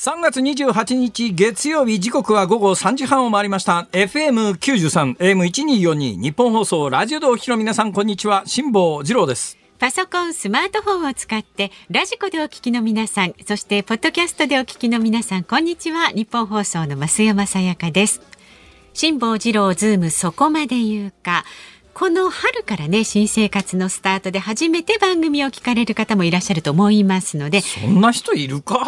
3月28日月曜日時刻は午後3時半を回りました FM93 AM1242 ニッポン放送ラジオでお聞きの皆さんこんにちは辛坊治郎ですパソコン、スマートフォンを使ってラジコでお聞きの皆さん、そしてポッドキャストでお聞きの皆さん、こんにちは。ニッポン放送の増山さやかです。辛坊治郎ズームそこまで言うか。この春からね新生活のスタートで初めて番組を聞かれる方もいらっしゃると思いますのでそんな人いるか？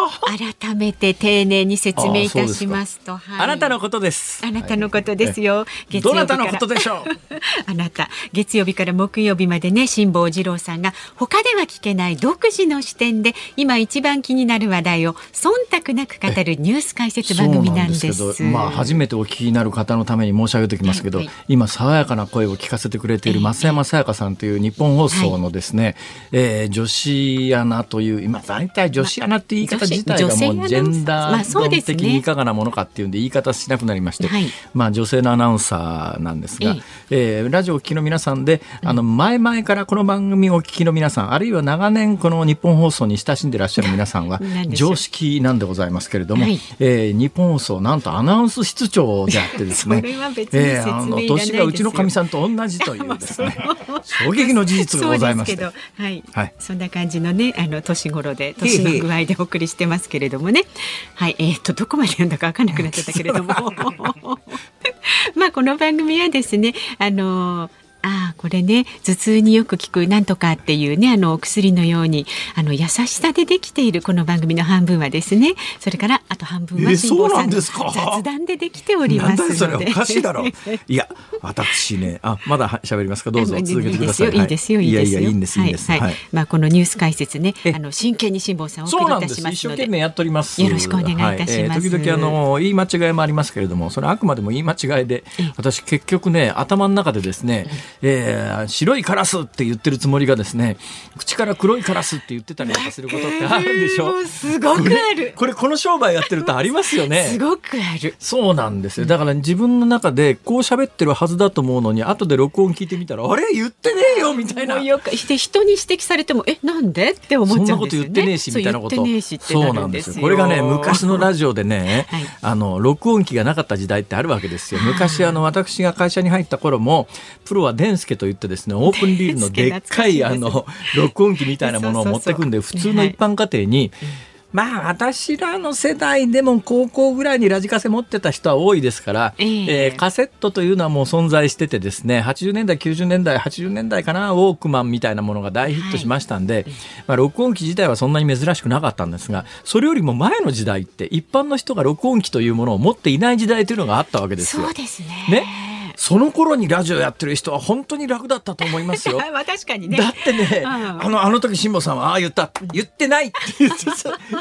改めて丁寧に説明いたしますと。はい、あなたのことです。あなたのことですよ、はい、どなたのことでしょう？あなた月曜日から木曜日までね辛坊治郎さんが他では聞けない独自の視点で今一番気になる話題を忖度なく語るニュース解説番組なんです。まあ初めてお聞きになる方のために申し上げておきますけど、はい。はい、今爽やかな声を聞かせてくれている増山さやかさんという日本放送のですね、はい、えー、女子アナという今大体女子アナって言い方自体がもうジェンダー論的にいかがなものかっていうんで言い方しなくなりまして、まあ女性のアナウンサーなんですが、えー、ラジオを聴きの皆さんであの前々からこの番組をお聞きの皆さんあるいは長年この日本放送に親しんでいらっしゃる皆さんは 常識なんでございますけれども、はい、えー、日本放送なんとアナウンス室長であってですねえー、あの年がうちのかみさんと同じというで。すね衝撃の事実がございまして。はい、はい、そんな感じのねあの年頃で年の具合でお送りしてますけれどもね。はい。えっ、ー、とどこまで読んだか分かんなくなっちゃったけれども。まあこの番組はですねあのーああこれね頭痛によく効くなんとかっていうねあのお薬のようにあの優しさでできているこの番組の半分はですねそれからあと半分は辛坊さんの雑談でできておりますので。おかしいだろ。う いや私ねあまだ喋りますか？どうぞ続けてください。いいですよい。いですよいいいんですいいんです、はい、はい、まあこのニュース解説ねあの真剣に辛坊さんお送りいたします一生懸命やっております。よろしくお願いいたします、時々あの言い間違いもありますけれどもそれあくまでも言い間違いで私結局ね頭の中でですね、えー白いカラスって言ってるつもりがですね口から黒いカラスって言ってたりとかすることってあるでしょ、えー、すごくある。これこの商売やってるとありますよね？すごくある。そうなんですよ。だから自分の中でこう喋ってるはずだと思うのに後で録音聞いてみたらあれ？言ってねえよ！みたいな。よくして人に指摘されてもえなんで？って思っちゃうんですよ、ね、そんなこと言ってねえしみたいなこと。そうなんですよ。これがね昔のラジオでね、はい、あの録音機がなかった時代ってあるわけですよ。昔あの私が会社に入った頃もプロはデンスケと言ってですねオープンリールのでっかいあの録音機みたいなものを持ってくんで普通の一般家庭に、まあ私らの世代でも高校ぐらいにラジカセ持ってた人は多いですから、えー、えー、カセットというのはもう存在しててですね80年代90年代80年代かなウォークマンみたいなものが大ヒットしましたんで、はい、まあ、録音機自体はそんなに珍しくなかったんですがそれよりも前の時代って一般の人が録音機というものを持っていない時代というのがあったわけですよ。そうですね。ねその頃にラジオやってる人は本当に楽だったと思いますよ。まあ確かにね。だってね、あの、あの時辛坊さんは、ああ言った、言ってないって言って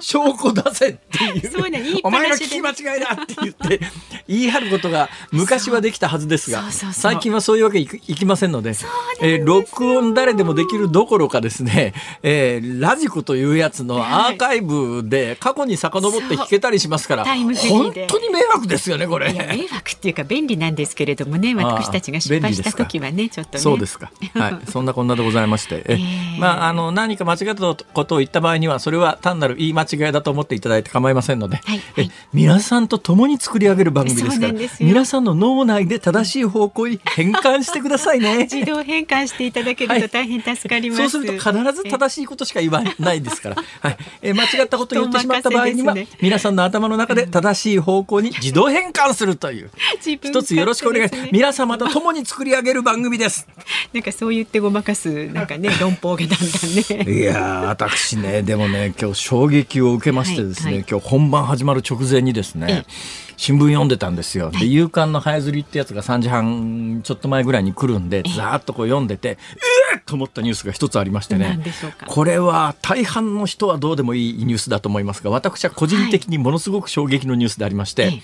証拠出せっていう。そうね、いいお前の聞き間違いだって言って、言い張ることが昔はできたはずですが、最近はそういうわけいきませんので、えー、録音誰でもできるどころかですね、えー、ラジコというやつのアーカイブで過去に遡って聞けたりしますから、本当に迷惑ですよね、これ。迷惑っていうか便利なんですけれどもね、私たちが失敗した時はねちょっと、ね、そうですか。はい。そんなこんなでございまして。え、えー、まああの何か間違ったことを言った場合にはそれは単なる言い間違いだと思っていただいて構いませんので、はいはい、え皆さんと共に作り上げる番組です。から皆さんの脳内で正しい方向に変換してくださいね。自動変換していただけると大変助かります、はい、そうすると必ず正しいことしか言わないですから。はい。え間違ったことを言ってしまった場合には、ね、皆さんの頭の中で正しい方向に自動変換するという。一つよろしくお願い。します皆様と共に作り上げる番組です。なんかそう言ってごまかすなんかね 論法がだんだんね。いや私ねでもね今日衝撃を受けましてですね、はいはい、今日本番始まる直前にですね。新聞読んでたんですよ。で、夕刊の早釣りってやつが3時半ちょっと前ぐらいに来るんで、ざーっとこう読んでて、えーと思ったニュースが一つありましてね。これは大半の人はどうでもいいニュースだと思いますが、私は個人的にものすごく衝撃のニュースでありまして、はい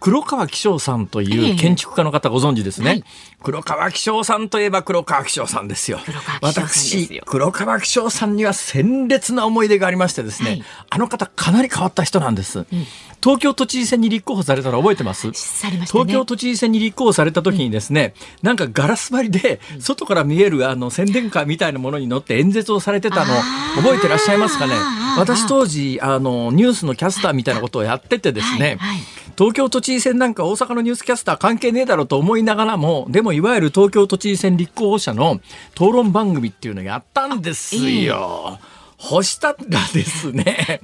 黒川紀章さんという建築家の方ご存知ですね。はい、黒川紀章さんといえば黒川紀章さんですよ。私、黒川紀章さんには鮮烈な思い出がありましてですね、はい、あの方かなり変わった人なんです。うん、東京都知事選に立候補されたの覚えてます、ね、東京都知事選に立候補された時にですね、うん、なんかガラス張りで外から見えるあの宣伝カーみたいなものに乗って演説をされてたの覚えてらっしゃいますかね？私当時あのニュースのキャスターみたいなことをやっててですね、はいはい。東京都知事選なんか大阪のニュースキャスター関係ねえだろうと思いながらも、でもいわゆる東京都知事選立候補者の討論番組っていうのをやったんですよ。干したらですね、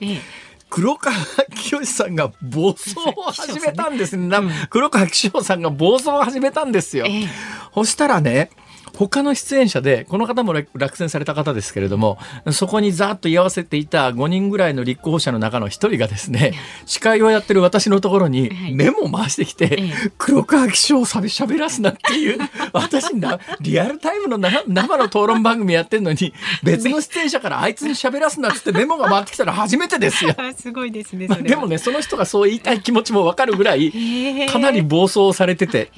黒川清さんが暴走を始めたんですね。黒川清さんが暴走を始めたんですよ。そしたらね、他の出演者でこの方も落選された方ですけれどもそこにざっと居合わせていた5人ぐらいの立候補者の中の1人がですね 司会をやってる私のところにメモを回してきて「黒川紀章さんしゃべらすな」っていう 私なリアルタイムの生の討論番組やってるのに別の出演者からあいつにしゃべらすなっつってメモが回ってきたら初めてですよ。すごいですね、でもねその人がそう言いたい気持ちも分かるぐらいかなり暴走されてて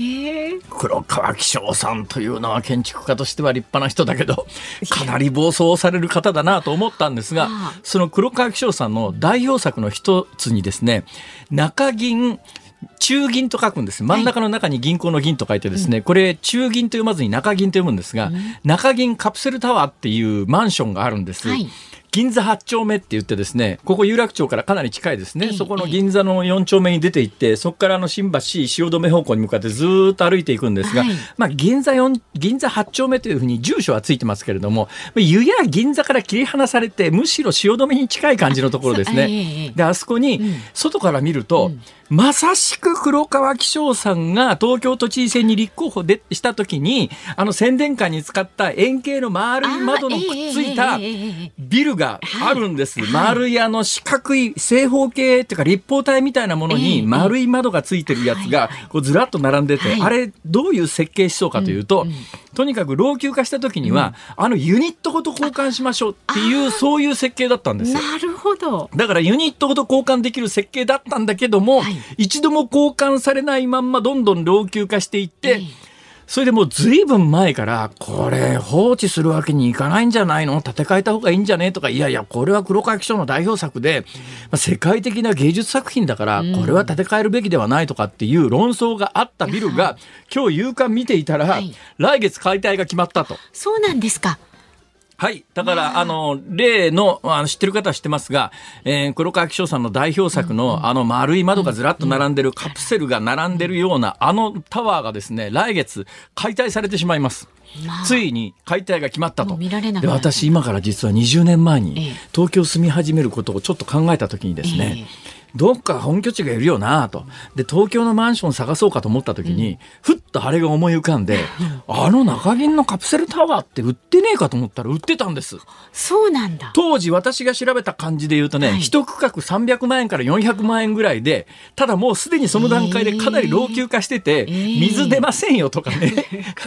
黒川紀章さんというのは建築家としては立派な人だけど、かなり暴走される方だなと思ったんですが、その黒川紀章さんの代表作の一つにですね、中銀中銀と書くんです。真ん中の中に銀行の銀と書いてですね、はい、これ中銀と読まずに中銀と読むんですが、うん、中銀カプセルタワーっていうマンションがあるんです。はい銀座8丁目って言ってですね、ここ有楽町からかなり近いですね。そこの銀座の4丁目に出て行って、そこからの新橋、汐留方向に向かってずっと歩いていくんですが、はい、まあ銀座4、銀座8丁目というふうに住所はついてますけれども、湯や銀座から切り離されて、むしろ汐留に近い感じのところですね。で、あそこに、外から見ると、うん。まさしく黒川紀章さんが東京都知事選に立候補でした時にあの宣伝カーに使った円形の丸い窓のくっついたビルがあるんです、はい、丸いあの四角い正方形っていうか立方体みたいなものに丸い窓がついてるやつがこうずらっと並んでて、あれどういう設計思想かというと、とにかく老朽化した時には、あのユニットごと交換しましょうっていうそういう設計だったんですよ。なるほど。だからユニットごと交換できる設計だったんだけども、はい。一度も交換されないまんまどんどん老朽化していって、それでもう随分前から、これ放置するわけにいかないんじゃないの？建て替えた方がいいんじゃね？とか、いやいや、これは黒川紀章の代表作で、まあ、世界的な芸術作品だから、これは建て替えるべきではないとかっていう論争があったビルが、今日夕刊見ていたら、来月解体が決まったと。そうなんですか。はい。だから、あ。の、例の、あの知ってる方は知ってますが、えー、黒川紀章さんの代表作の、あの丸い窓がずらっと並んでる、カプセルが並んでるような、あのタワーがですね、来月解体されてしまいます。まあ、ついに解体が決まったと。で私今から実は20年前に東京住み始めることをちょっと考えた時にですね、ええどっか本拠地がいるよなと。で、東京のマンション探そうかと思った時に、うん、ふっとあれが思い浮かんで、あの中銀のカプセルタワーって売ってねえかと思ったら売ってたんです。そうなんだ。当時私が調べた感じで言うとね、はい、一区画300万円から400万円ぐらいで、ただもうすでにその段階でかなり老朽化してて、えー、水出ませんよとか ね。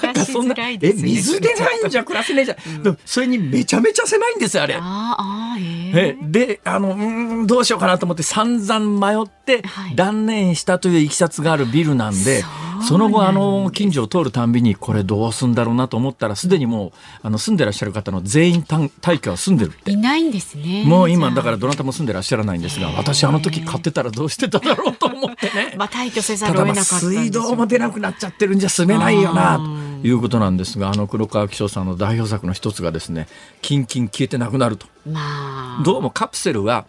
なんかそんな、え、水出ないんじゃ暮らせねえじゃん。うん、それにめちゃめちゃ狭いんですよ、あれ。ああ、えー、で、あの、うん、どうしようかなと思って散々迷って断念したといういきさつがあるビルなんで、はい、その後あの近所を通るたんびにこれどうすんだろうなと思ったらすでにもうあの住んでらっしゃる方の全員退去は住んでるって。いないんですね。もう今だからどなたも住んでらっしゃらないんですが私あの時買ってたらどうしてただろうと思ってね。まあ退去せざるを得なかった水道も出なくなっちゃってるんじゃ住めないよなということなんですがあの黒川紀章さんの代表作の一つがですねキンキン消えてなくなると、まあ、どうもカプセルは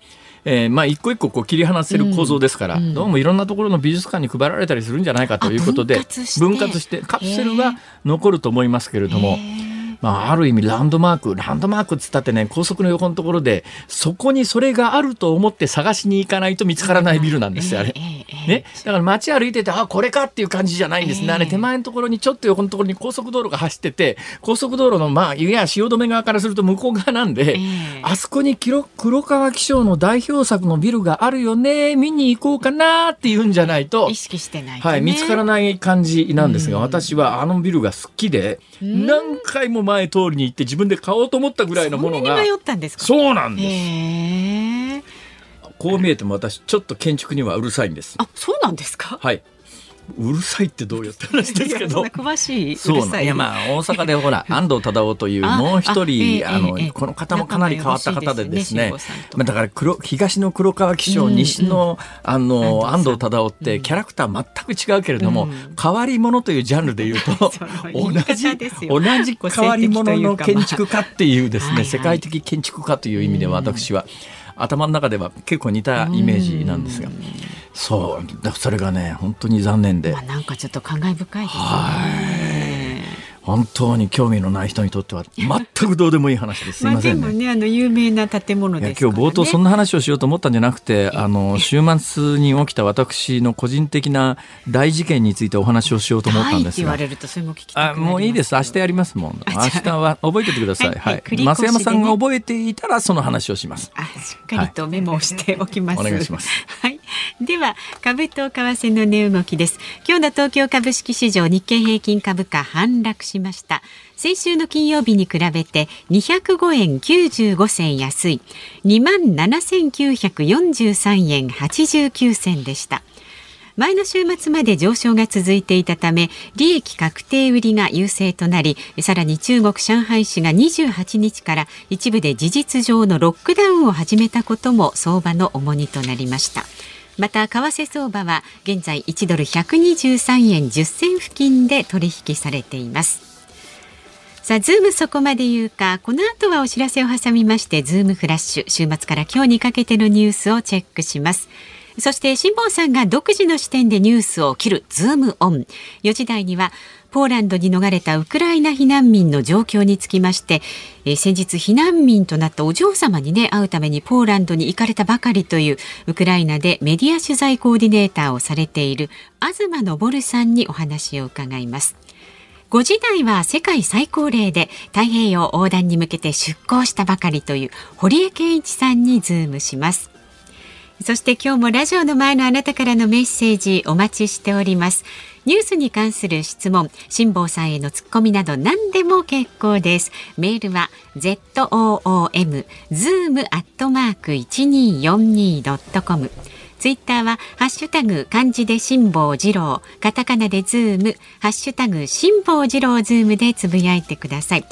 えー、まあ一個一個こう切り離せる構造ですから、うん、どうもいろんなところの美術館に配られたりするんじゃないかということで分割して。カプセルは残ると思いますけれども。まあ、ある意味ランドマークランドマークっつったってね高速の横のところでそこにそれがあると思って探しに行かないと見つからないビルなんですよあれ。ね、だから街歩いててあこれかっていう感じじゃないんですね、あれ手前のところにちょっと横のところに高速道路が走ってて高速道路のまあいや汐留側からすると向こう側なんで、あそこに黒川紀章の代表作のビルがあるよね見に行こうかなっていうんじゃないと意識してない、ね、はい、見つからない感じなんですが、私はあのビルが好きで何回も前通りに行って自分で買おうと思ったぐらいのものがそんなに迷ったんですか？そうなんです。こう見えても私ちょっと建築にはうるさいんです。あそうなんですか？はいうるさいってどうよって話ですけど。詳しい。そういやまあ大阪でほら 安藤忠雄というもう一人あのこの方もかなり変わった方でですね。まあだから黒東の黒川紀章、西のあの安藤忠雄ってキャラクター全く違うけれども、変わり者というジャンルで言うと 同じ同じ変わり者の建築家っていうですね世界的建築家という意味で私は。頭の中では結構似たイメージなんですが。そうそれがね本当に残念で、まあ、なんかちょっと感慨深いですね。本当に興味のない人にとっては全くどうでもいい話です。すみません、ね、ねあの有名な建物です、ね、今日冒頭そんな話をしようと思ったんじゃなくて、あの 週末に起きた私の個人的な大事件についてお話をしようと思ったんですが。はい、言われるとそれも聞きたあもういいです。明日やりますもん。明日は覚えててください。はい。はい、増山さんが覚えていたらその話をします。あしっかりとメモをしておきます。はい、お願いします。はい。では株と為替の値動きです。今日の東京株式市場日経平均株価反落しました。先週の金曜日に比べて205円95銭安い2万7943円89銭でした。前の週末まで上昇が続いていたため利益確定売りが優勢となりさらに中国上海市が28日から一部で事実上のロックダウンを始めたことも相場の重荷となりましたまた為替相場は現在1ドル123円10銭付近で取引されていますさあ、ズームそこまで言うか、この後はお知らせを挟みまして、ズームフラッシュ、週末から今日にかけてのニュースをチェックします。そして、辛坊さんが独自の視点でニュースを切る、ズームオン。4時台には、ポーランドに逃れたウクライナ避難民の状況につきまして、えー、先日避難民となったお嬢様にね会うためにポーランドに行かれたばかりというウクライナでメディア取材コーディネーターをされている東昇さんにお話を伺います。5時台は世界最高齢で太平洋横断に向けて出港したばかりという堀江健一さんにズームしますそして今日もラジオの前のあなたからのメッセージお待ちしておりますニュースに関する質問、辛坊さんへのツッコミなど何でも結構です。メールは z o o m zoom アットマーク一二四二ドットコム。ツイッターはハッシュタグ漢字で辛坊治郎、カタカナでズーム、ハッシュタグ辛坊治郎ズームでつぶやいてください。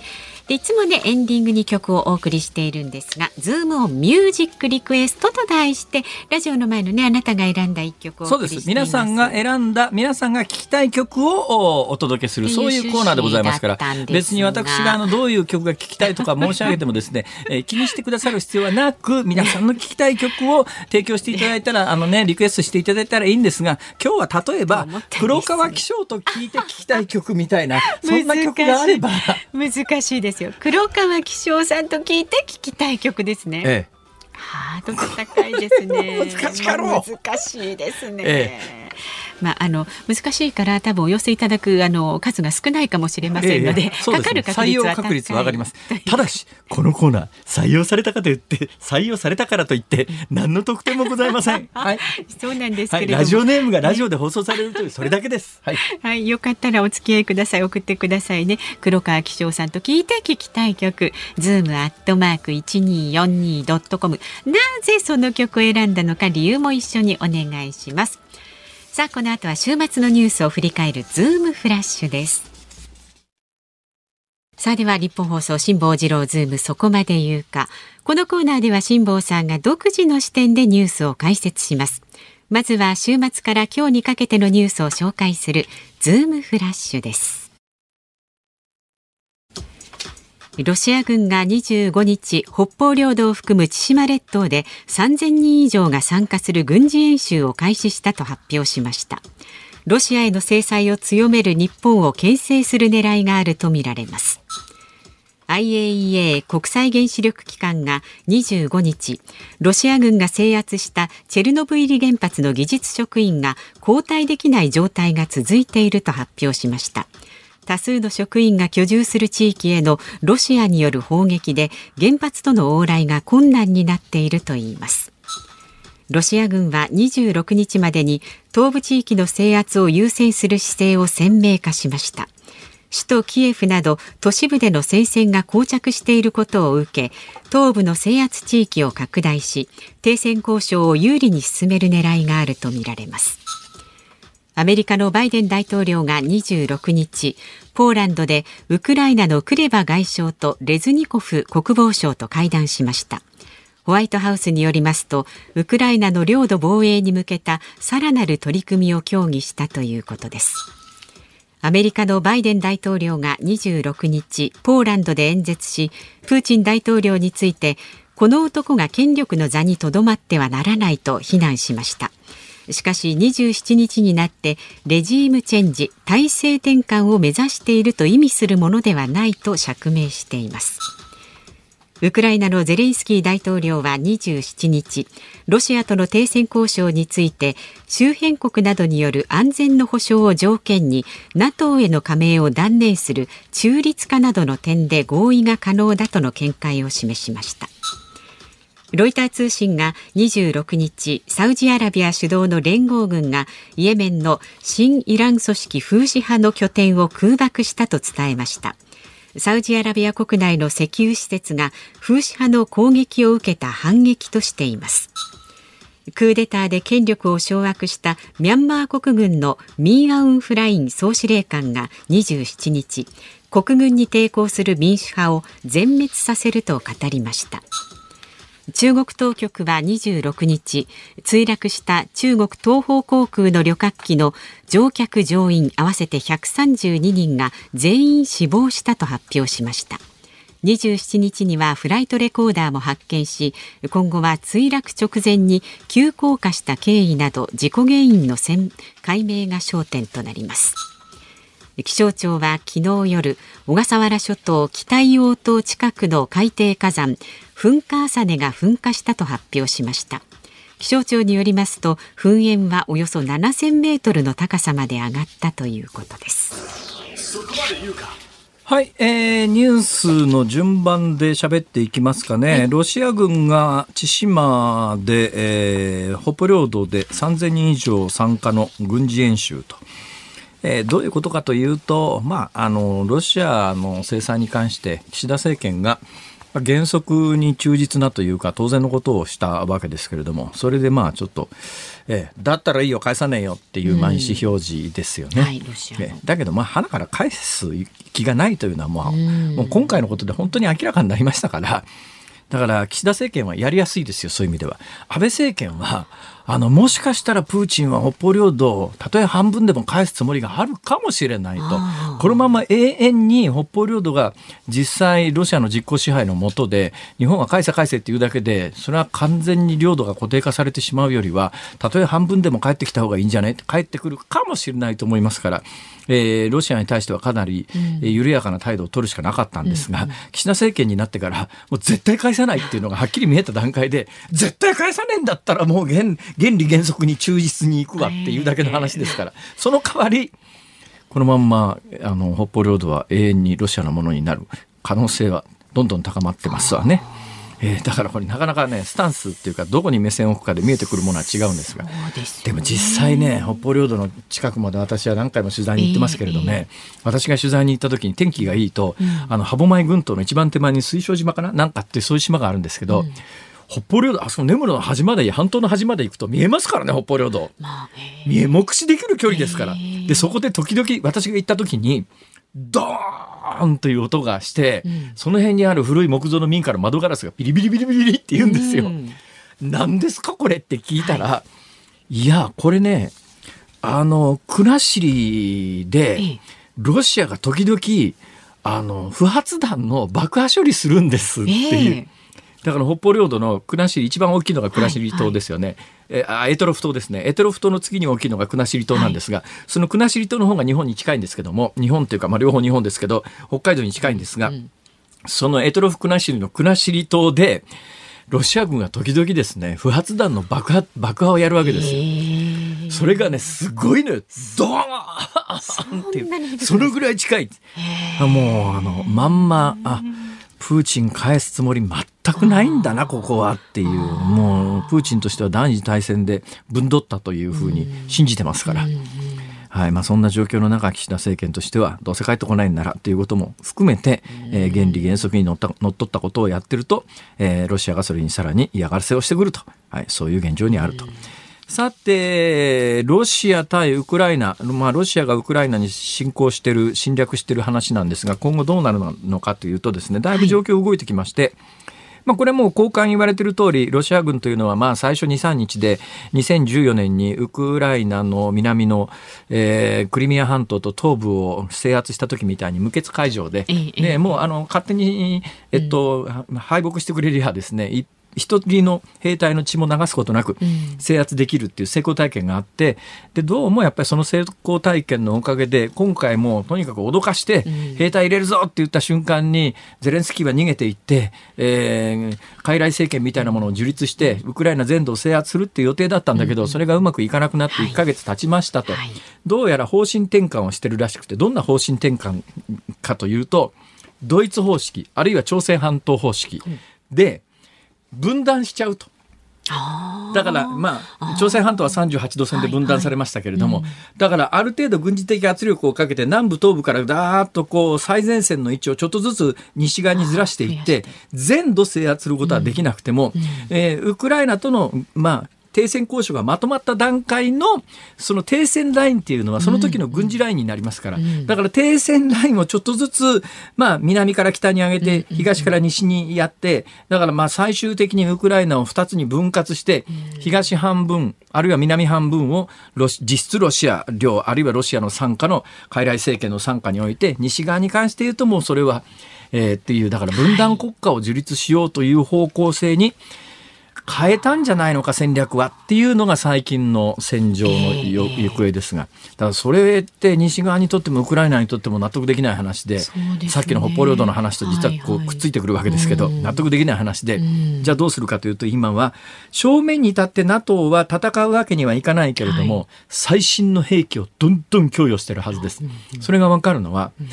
でいつもねエンディングに曲をお送りしているんですが「ズームオンミュージックリクエスト」と題してラジオの前のねあなたが選んだ一曲をそうです。皆さんが選んだ皆さんが聞きたい曲をお届けするそういうコーナーでございますから別に私があのどういう曲が聞きたいとか申し上げてもですね、えー、気にしてくださる必要はなく皆さんの聞きたい曲を提供していただいたら あのねリクエストしていただいたらいいんですが今日は例えば黒川紀章と聞いて聞きたい曲みたいなそんな曲があれば。難しいですよ黒川川紀章さんと聞いて聞きたい曲ですね。ええハードル高いですね。難しいですね。ええまあ、あの難しいから多分お寄せいただくあの数が少ないかもしれませんので、ええ、かかる確率は確率は上がります。ただしこのコーナー採用されたかといって採用されたからといって何の特典もございません。はい、そうなんですけれども、はい、ラジオネームがラジオで放送されるというそれだけです。はい、はい、よかったらお付き合いください。送ってくださいね。黒川紀章さんと聞いて聞きたい曲。ズームアットマーク一二四二ドットコム。なぜその曲を選んだのか理由も一緒にお願いします。さあこの後は週末のニュースを振り返るズームフラッシュです。さあではニッポン放送辛坊治郎ズームそこまで言うか。このコーナーでは辛坊さんが独自の視点でニュースを解説します。まずは週末から今日にかけてのニュースを紹介するズームフラッシュです。ロシア軍が25日北方領土を含む千島列島で3000人以上が参加する軍事演習を開始したと発表しました。ロシアへの制裁を強める日本を牽制する狙いがあるとみられます。IAEA 国際原子力機関が25日ロシア軍が制圧したチェルノブイリ原発の技術職員が交代できない状態が続いていると発表しました。多数の職員が居住する地域へのロシアによる砲撃で原発との往来が困難になっているといいます。ロシア軍は26日までに東部地域の制圧を優先する姿勢を鮮明化しました。首都キエフなど都市部での戦線が膠着していることを受け東部の制圧地域を拡大し停戦交渉を有利に進める狙いがあるとみられます。アメリカのバイデン大統領が26日ポーランドでウクライナのクレバ外相とレズニコフ国防相と会談しました。ホワイトハウスによりますとウクライナの領土防衛に向けたさらなる取り組みを協議したということです。アメリカのバイデン大統領が26日ポーランドで演説しプーチン大統領についてこの男が権力の座にとどまってはならないと非難しました。しかし27日になってレジームチェンジ体制転換を目指していると意味するものではないと釈明しています。ウクライナのゼレンスキー大統領は27日ロシアとの停戦交渉について周辺国などによる安全の保障を条件に NATO への加盟を断念する中立化などの点で合意が可能だとの見解を示しました。ロイター通信が26日サウジアラビア主導の連合軍がイエメンの新イラン組織フーシ派の拠点を空爆したと伝えました。サウジアラビア国内の石油施設がフーシ派の攻撃を受けた反撃としています。クーデターで権力を掌握したミャンマー国軍のミーアウン・フライン総司令官が27日国軍に抵抗する民主派を全滅させると語りました。中国当局は26日墜落した中国東方航空の旅客機の乗客乗員合わせて132人が全員死亡したと発表しました。27日にはフライトレコーダーも発見し今後は墜落直前に急降下した経緯など事故原因の解明が焦点となります。気象庁は昨日夜小笠原諸島北硫黄島近くの海底火山噴火浅根が噴火したと発表しました。気象庁によりますと噴煙はおよそ7000メートルの高さまで上がったということです。はい、えー、ニュースの順番で喋っていきますかね、ロシア軍が千島で、えー、北方領土で3000人以上参加の軍事演習とえー、どういうことかというと、まあ、あのロシアの制裁に関して岸田政権が原則に忠実なというか当然のことをしたわけですけれどもそれでまあちょっと、えー、だったらいいよ返さねえよっていう、まあ、意思表示ですよね。はい、だけどまあ鼻から返す気がないというのはもう,、もう今回のことで本当に明らかになりましたからだから岸田政権はやりやすいですよそういう意味では。安倍政権はあの、もしかしたらプーチンは北方領土を、たとえ半分でも返すつもりがあるかもしれないと。このまま永遠に北方領土が実際ロシアの実効支配のもとで、日本は返せ返せっていうだけで、それは完全に領土が固定化されてしまうよりは、たとえ半分でも帰ってきた方がいいんじゃない帰ってくるかもしれないと思いますから、えー、ロシアに対してはかなり、えー、緩やかな態度を取るしかなかったんですが、うん、岸田政権になってから、もう絶対返さないっていうのがはっきり見えた段階で、絶対返さねえんだったらもう現原理原則に忠実に行くわっていうだけの話ですから、その代わりこのまんまあの北方領土は永遠にロシアのものになる可能性はどんどん高まってますわね。えー、だからこれなかなかねスタンスっていうかどこに目線を置くかで見えてくるものは違うんですが。でも実際ね北方領土の近くまで私は何回も取材に行ってますけれどね、えー、私が取材に行った時に天気がいいと、うん、あの歯舞群島の一番手前に水晶島かな？なんかってそういう島があるんですけど、うん北方領土あそこ根室の端まで半島の端まで行くと見えますからね北方領土、まあ、見え。目視できる距離ですから。でそこで時々私が行った時にドーンという音がして、うん、その辺にある古い木造の民家の窓ガラスがビリビリビリビリって言うんですよ。うん、何ですかこれって聞いたら、はい、いやこれねあの国後でロシアが時々あの不発弾の爆破処理するんですっていう。えーだから北方領土の国後一番大きいのが国後島ですよね。はい。はいえあエトロフ島ですね。エトロフ島の次に大きいのが国後島なんですが、はい、その国後島の方が日本に近いんですけども日本というか、まあ、両方日本ですけど北海道に近いんですが、うん、そのエトロフ国後の国後島でロシア軍が時々ですね不発弾の爆破爆破をやるわけですよ。それがねすごいのよ。ドーンっていうそのぐらい近い。もうあのまんまあプーチン返すつもり全くないんだなここはっていう。もうプーチンとしては第二次大戦でぶんどったというふうに信じてますから。はい。まあ、そんな状況の中岸田政権としてはどうせ帰ってこないんならということも含めて、えー、原理原則にのった乗っ取ったことをやってると、えー、ロシアがそれにさらに嫌がらせをしてくると、はい、そういう現状にあると。さて、ロシア対ウクライナ、まあ、ロシアがウクライナに侵攻している、侵略している話なんですが、今後どうなるのかというとですね、だいぶ状況動いてきまして、はいまあ、これも交換言われている通り、ロシア軍というのは、まあ、最初2、3日で、2014年にウクライナの南の、えー、クリミア半島と東部を制圧した時みたいに無血開城で、でもうあの勝手に、えっと、敗北してくれりゃですね、一一人の兵隊の血も流すことなく制圧できるっていう成功体験があってでどうもやっぱりその成功体験のおかげで今回もとにかく脅かして兵隊入れるぞって言った瞬間にゼレンスキーは逃げていって、えー、傀儡政権みたいなものを樹立してウクライナ全土を制圧するっていう予定だったんだけどそれがうまくいかなくなって1か月経ちましたと、どうやら方針転換をしてるらしくてどんな方針転換かというとドイツ方式あるいは朝鮮半島方式で、分断しちゃうと。だからまあ朝鮮半島は38度線で分断されましたけれども、はいはいうん、だからある程度軍事的圧力をかけて南部東部からだーっとこう最前線の位置をちょっとずつ西側にずらしていって。全土制圧することはできなくても、うん。うん、えー、ウクライナとのまあ停戦交渉がまとまった段階のその停戦ラインっていうのはその時の軍事ラインになりますから、だから停戦ラインをちょっとずつ、まあ、南から北に上げて東から西にやってだからまあ最終的にウクライナを2つに分割して東半分あるいは南半分をロ実質ロシア領あるいはロシアの傘下の傀儡政権の傘下において西側に関して言うともうそれは、えー、っていうだから分断国家を樹立しようという方向性に、はい変えたんじゃないのか戦略はっていうのが最近の戦場の行方ですが、だからそれって西側にとってもウクライナにとっても納得できない話で、ね、さっきの北方領土の話と実はこうくっついてくるわけですけど、はいはい、納得できない話で、じゃあどうするかというと今は正面に立って NATO は戦うわけにはいかないけれども、はい、最新の兵器をどんどん供与してるはずです。それがわかるのは、うん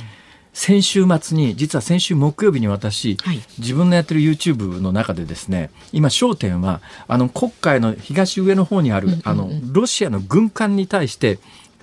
先週末に実は先週木曜日に私、はい、自分のやってる YouTube の中でですね今焦点はあの国会の東上の方にある、あのロシアの軍艦に対して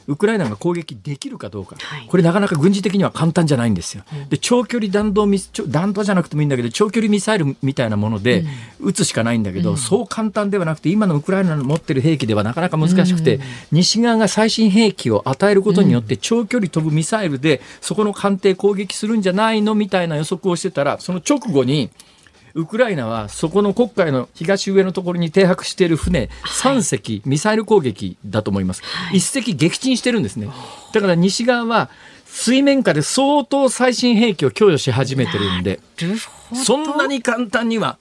ウクライナが攻撃できるかどうか、はい、これなかなか軍事的には簡単じゃないんですよ。で長距離弾道ミ弾道じゃなくてもいいんだけど長距離ミサイルみたいなもので撃つしかないんだけど、うん、そう簡単ではなくて今のウクライナの持ってる兵器ではなかなか難しくて、うん、西側が最新兵器を与えることによって長距離飛ぶミサイルでそこの艦艇攻撃するんじゃないのみたいな予測をしてたらその直後にウクライナはそこの黒海の東上のところに停泊している船3隻、ミサイル攻撃だと思います、はい、1隻撃沈してるんですね。だから西側は水面下で相当最新兵器を供与し始めてるんでそんなに簡単には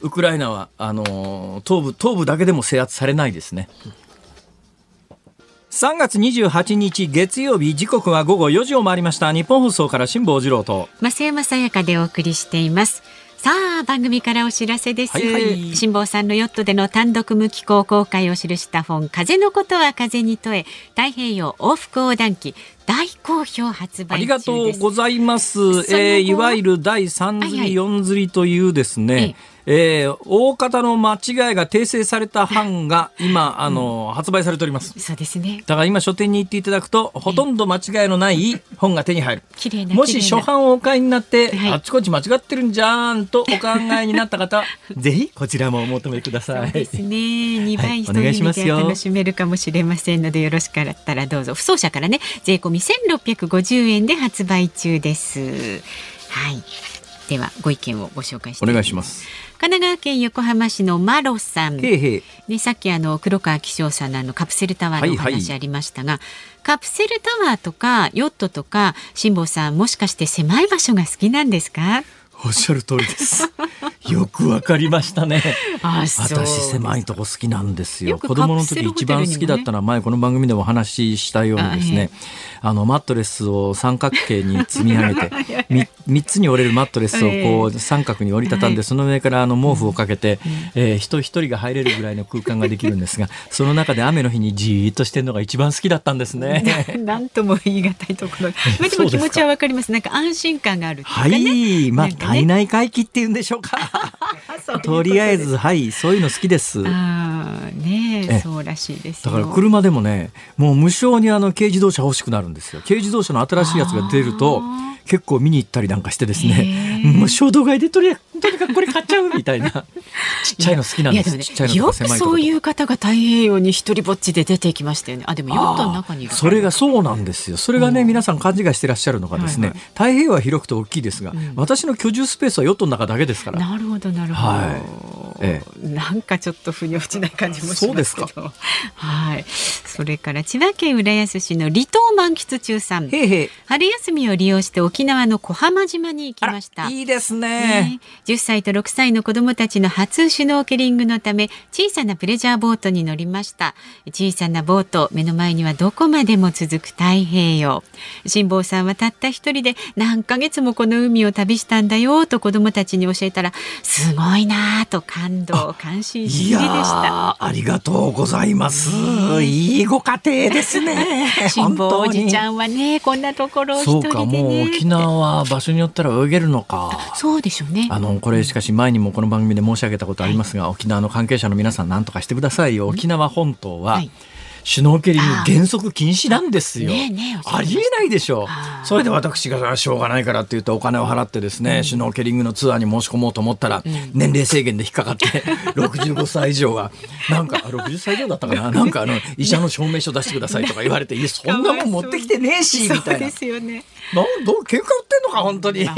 ウクライナはあの東部東部だけでも制圧されないですね。3月28日月曜日時刻は午後4時を回りました。日本放送から辛坊治郎と。増山さやかでお送りしていますさあ番組からお知らせです、はいはい、辛坊さんのヨットでの単独無寄港公開を記した本風のことは風に問え太平洋往復横断機大好評発売ありがとうございます、えー、いわゆる第3釣り、4釣りというですね、えええー、大方の間違いが訂正された版が今、あの、うん、発売されております。そうですね。だから今書店に行っていただくと、ほとんど間違いのない本が手に入る。綺麗なもし初版をお買いになって、はい、あっちこっち間違ってるんじゃんとお考えになった方、ぜひこちらもお求めください。そうですね。2倍そういう意味で楽しめるかもしれませんので、よろしかったらどうぞ。不走者からね、税込み1650円で発売中です。はい。ではご意見をご紹介してお願いします。神奈川県横浜市のマロさん。ね、さっきあの黒川紀章さんのあのカプセルタワーのお話ありましたが、はいはい、カプセルタワーとかヨットとか辛坊さんもしかして狭い場所が好きなんですか？おっしゃる通りです。よくわかりましたね。私狭いとこ好きなんですよ。子供の時一番好きだったのは前この番組でもお話ししたようにですね、あのマットレスを三角形に積み上げて 三つに折れるマットレスをこう三角に折りたたんで、その上からあの毛布をかけて、えー、人一人が入れるぐらいの空間ができるんですが、その中で雨の日にじーっとしてるのが一番好きだったんですね。なんとも言い難いところ。ま あでも気持ちはわかります。なんか安心感がある、ね、はい、まあ体内回帰っていうんでしょうか。とりあえずはいそういうの好きです。ああねそうらしいですだから車でもねもう無償にあの軽自動車欲しくなるんですよ。軽自動車の新しいやつが出ると結構見に行ったりなんかしてですね。もう衝動買いでとりとにかくこれ買っちゃうみたいな ちっちゃいの好きなんです。ね、ちっちゃいのよくそういう方が太平洋に一人ぼっちで出てきましたよね。あでもヨットの中にそれがそうなんですよ。それがね、皆さん勘違いしてらっしゃるのがですね、はいはい、太平洋は広くて大きいですが、うん、私の居住スペースはヨットの中だけですから。なるほどなるほど。はいええ、なんかちょっと腑に落ちない感じもしますけどはい。それから千葉県浦安市の離島満喫中さんへへ春休みを利用して沖縄の小浜島に行きました。いいですね。ね。10歳と6歳の子どもたちの初シュノーケリングのため小さなプレジャーボートに乗りました。小さなボート目の前にはどこまでも続く太平洋。辛坊さんはたった一人で何ヶ月もこの海を旅したんだよと子どもたちに教えたらすごいなと感感動感心しきりでした。ありがとうございます、いいご家庭ですね。辛抱おじちゃんはねこんなところを一人で、ね、そうかもう沖縄は場所によったら泳げるのか。そうでしょうね。あのこれしかし前にもこの番組で申し上げたことありますが、はい、沖縄の関係者の皆さん何とかしてくださいよ。沖縄本島は、はいシュノーケリング原則禁止なんですよ。ありえないでしょう。それで私がしょうがないからって言ってお金を払ってですね、うん、シュノーケリングのツアーに申し込もうと思ったら、うん、年齢制限で引っかかって 65歳以上がなんか60歳以上だったかな？なんかあの医者の証明書出してくださいとか言われていやそんなもん持ってきてねえしみたいな。そうですよね。なんど喧嘩売ってんのか本当に、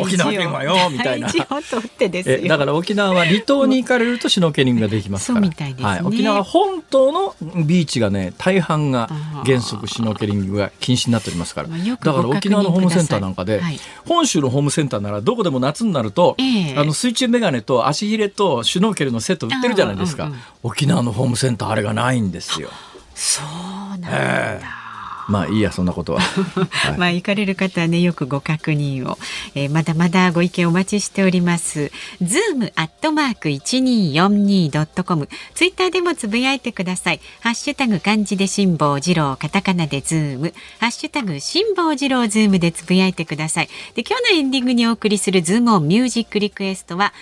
沖縄県はよみたいな。だから沖縄は離島に行かれるとシュノーケリングができますから。はい、沖縄本島のビーチがね大半が原則シュノーケリングが禁止になっておりますから。だから沖縄のホームセンターなんかで、はい、本州のホームセンターならどこでも夏になると、えー、あの水中メガネと足ひれとシュノーケルのセット売ってるじゃないですか。うんうん、沖縄のホームセンターあれがないんですよ。そうなんだ。えーまあいいやそんなことは、はい、まあ行かれる方はねよくご確認を、えー、まだまだご意見お待ちしております。ズームアットマーク一二四二ドットコム。ツイッターでもつぶやいてください。ハッシュタグ漢字で辛坊治郎カタカナでズームハッシュタグ辛坊治郎ズームでつぶやいてください。で今日のエンディングにお送りするズームオンミュージックリクエストは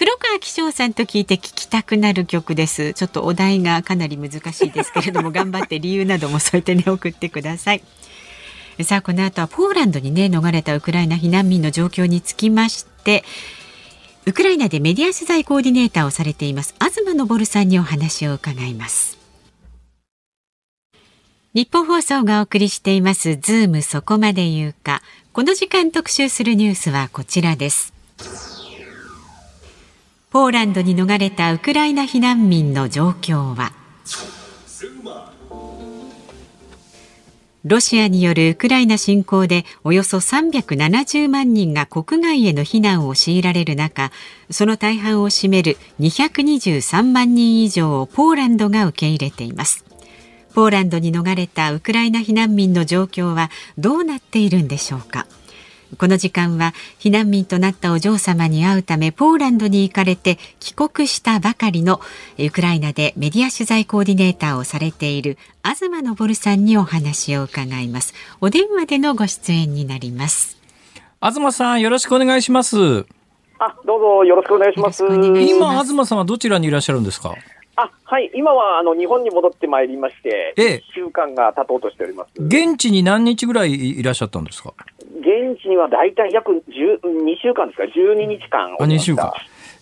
黒川紀章さんと聞いて聞きたくなる曲です。ちょっとお題がかなり難しいですけれども頑張って理由なども添えてね送ってください。さあこの後はポーランドにね逃れたウクライナ避難民の状況につきましてウクライナでメディア取材コーディネーターをされています東昇さんにお話を伺います。ニッポン放送がお送りしていますズームそこまで言うか。この時間特集するニュースはこちらです。ポーランドに逃れたウクライナ避難民の状況は？ロシアによるウクライナ侵攻でおよそ370万人が国外への避難を強いられる中その大半を占める223万人以上をポーランドが受け入れています。ポーランドに逃れたウクライナ避難民の状況はどうなっているんでしょうか？この時間は避難民となったお嬢様に会うためポーランドに行かれて帰国したばかりのウクライナでメディア取材コーディネーターをされている東昇さんにお話を伺います。お電話でのご出演になります。東さんよろしくお願いします。あどうぞよろしくお願いします。今東さんはどちらにいらっしゃるんですか？あはい、今はあの日本に戻ってまいりまして、ええ、週間が経とうとしております。現地に何日ぐらいいらっしゃったんですか？現地には大体約2週間ですか、12日間あ2週間。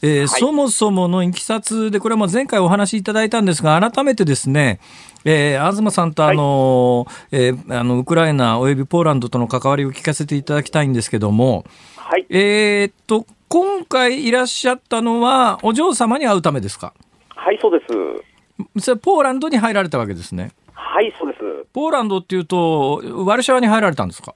えーはい、そもそものいきさつで、これは前回お話しいただいたんですが、改めてですね、えー、東さんとあの、はい、えー、あのウクライナおよびポーランドとの関わりを聞かせていただきたいんですけども、はい、えー、っと今回いらっしゃったのは、お嬢様に会うためですか？はい、そうです。それポーランドに入られたわけですね。はい、そうです。ポーランドっていうと、ワルシャワに入られたんですか？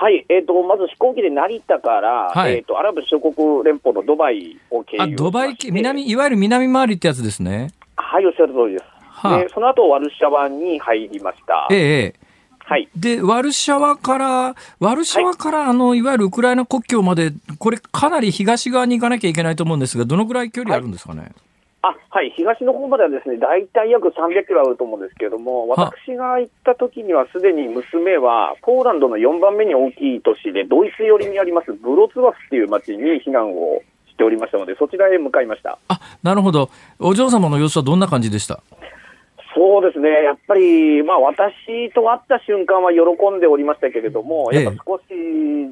はい、えーと、まず飛行機で成田から、はい、えーと、アラブ首長国連邦のドバイを経由あドバイ南、いわゆる南回りってやつですね。はい、おっしゃる通りです。はあ、でその後ワルシャワに入りました。ええはい、で、ワルシャワから、ワルシャワから、はい、あの、いわゆるウクライナ国境まで、これ、かなり東側に行かなきゃいけないと思うんですが、どのぐらい距離あるんですかね？はいあはい、東の方まではですね、大体約300キロあると思うんですけれども、私が行った時にはすでに娘は、ポーランドの4番目に大きい都市で、ドイツ寄りにありますブロツワフっていう町に避難をしておりましたので、そちらへ向かいました。あ、なるほど。お嬢様の様子はどんな感じでした？そうですね、やっぱり、まあ、私と会った瞬間は喜んでおりましたけれども、やっぱ少し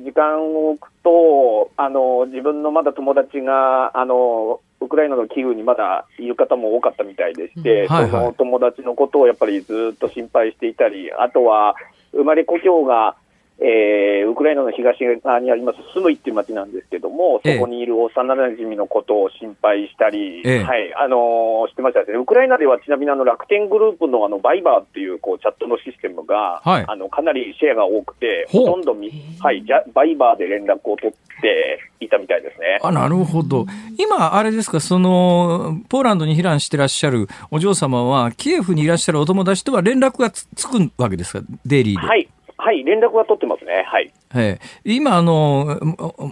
時間を置くと、あの自分のまだ友達があのウクライナのキーウにまだいる方も多かったみたいでして、はいはい、その友達のことをやっぱりずっと心配していたり、あとは生まれ故郷がえー、ウクライナの東側にありますスムイっていう町なんですけども、そこにいる幼なじみのことを心配したり、ええ、はい、あのー、してましたね。ウクライナではちなみにあの楽天グループのあのバイバーっていうこうチャットのシステムが、はい、あのかなりシェアが多くて、ほとんどみ、はい、じゃバイバーで連絡を取っていたみたいですね。あ、なるほど。今、あれですか、その、ポーランドに避難してらっしゃるお嬢様は、キエフにいらっしゃるお友達とは連絡がつくわけですか、デイリーで。はい。はい、連絡は取ってますね。はい。え今あの、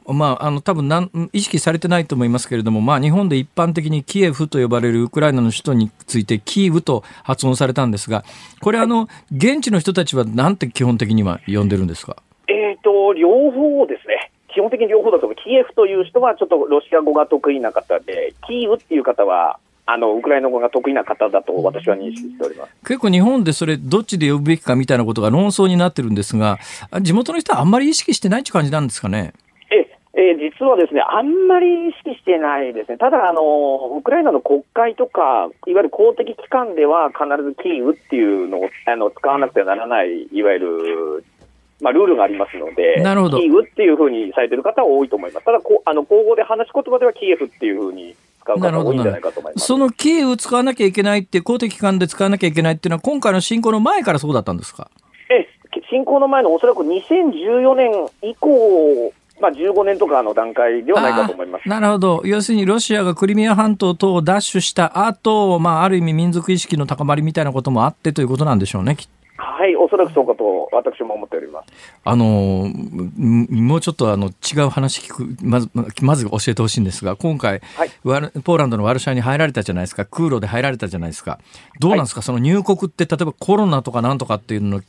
まあ、あの多分なん意識されてないと思いますけれども、まあ、日本で一般的にキエフと呼ばれるウクライナの首都についてキーウと発音されたんですが、これ、あの現地の人たちはなんて基本的には呼んでるんですか、えーと、両方ですね。基本的に両方だと思う。キエフという人はちょっとロシア語が得意な方で、キーウっていう方はあのウクライナ語が得意な方だと私は認識しております結構日本でそれ、どっちで呼ぶべきかみたいなことが論争になってるんですが、地元の人はあんまり意識してないという感じなんですかね？ええ実はですね、あんまり意識してないですね、ただあの、ウクライナの国会とか、いわゆる公的機関では必ずキーウっていうのをあの使わなくてはならない、いわゆるまあ、ルールがありますので、なるほどキーウっていうふうにされてる方は多いと思います。ただこあの、口語で話し言葉ではキエフっていうふうに使う方多いんじゃないかと思います。そのキーウ使わなきゃいけないって、公的機関で使わなきゃいけないっていうのは、今回の侵攻の前からそうだったんですか？え侵攻の前のおそらく2014年以降、まあ、15年とかの段階ではないかと思います。なるほど、要するにロシアがクリミア半島等を奪取した後、まあある意味、民族意識の高まりみたいなこともあってということなんでしょうね、きっはい、おそらくそうかと私も思っております。あのもうちょっとあの違う話聞くまずまず教えてほしいんですが、今回、はい、ポーランドのワルシャワに入られたじゃないですか、空路で入られたじゃないですか、どうなんですか、はい、その入国って、例えばコロナとかなんとかっていうの、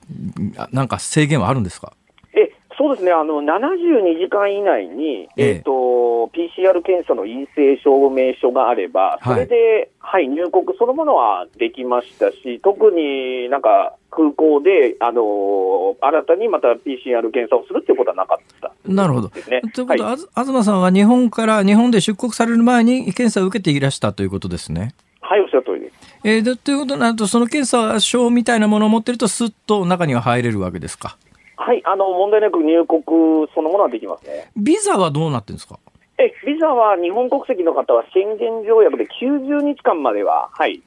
なんか制限はあるんですか？えそうですね、あの72時間以内に、えー、えー、と PCR 検査の陰性証明書があれば、それで、はい、はい、入国そのものはできましたし、特になんか空港で、あの新たにまた PCR 検査をするっていうことはなかった、ね、なるほど。ということは、はい、東さんは日本から日本で出国される前に検査を受けていらしたということですね。はい、おっしゃる通りです。えー、でということになると、その検査証みたいなものを持ってると、すっと中には入れるわけですか？はい、あの問題なく入国そのものはできますね。ビザはどうなってるんですか？えビザは日本国籍の方は宣言条約で90日間までは、はい、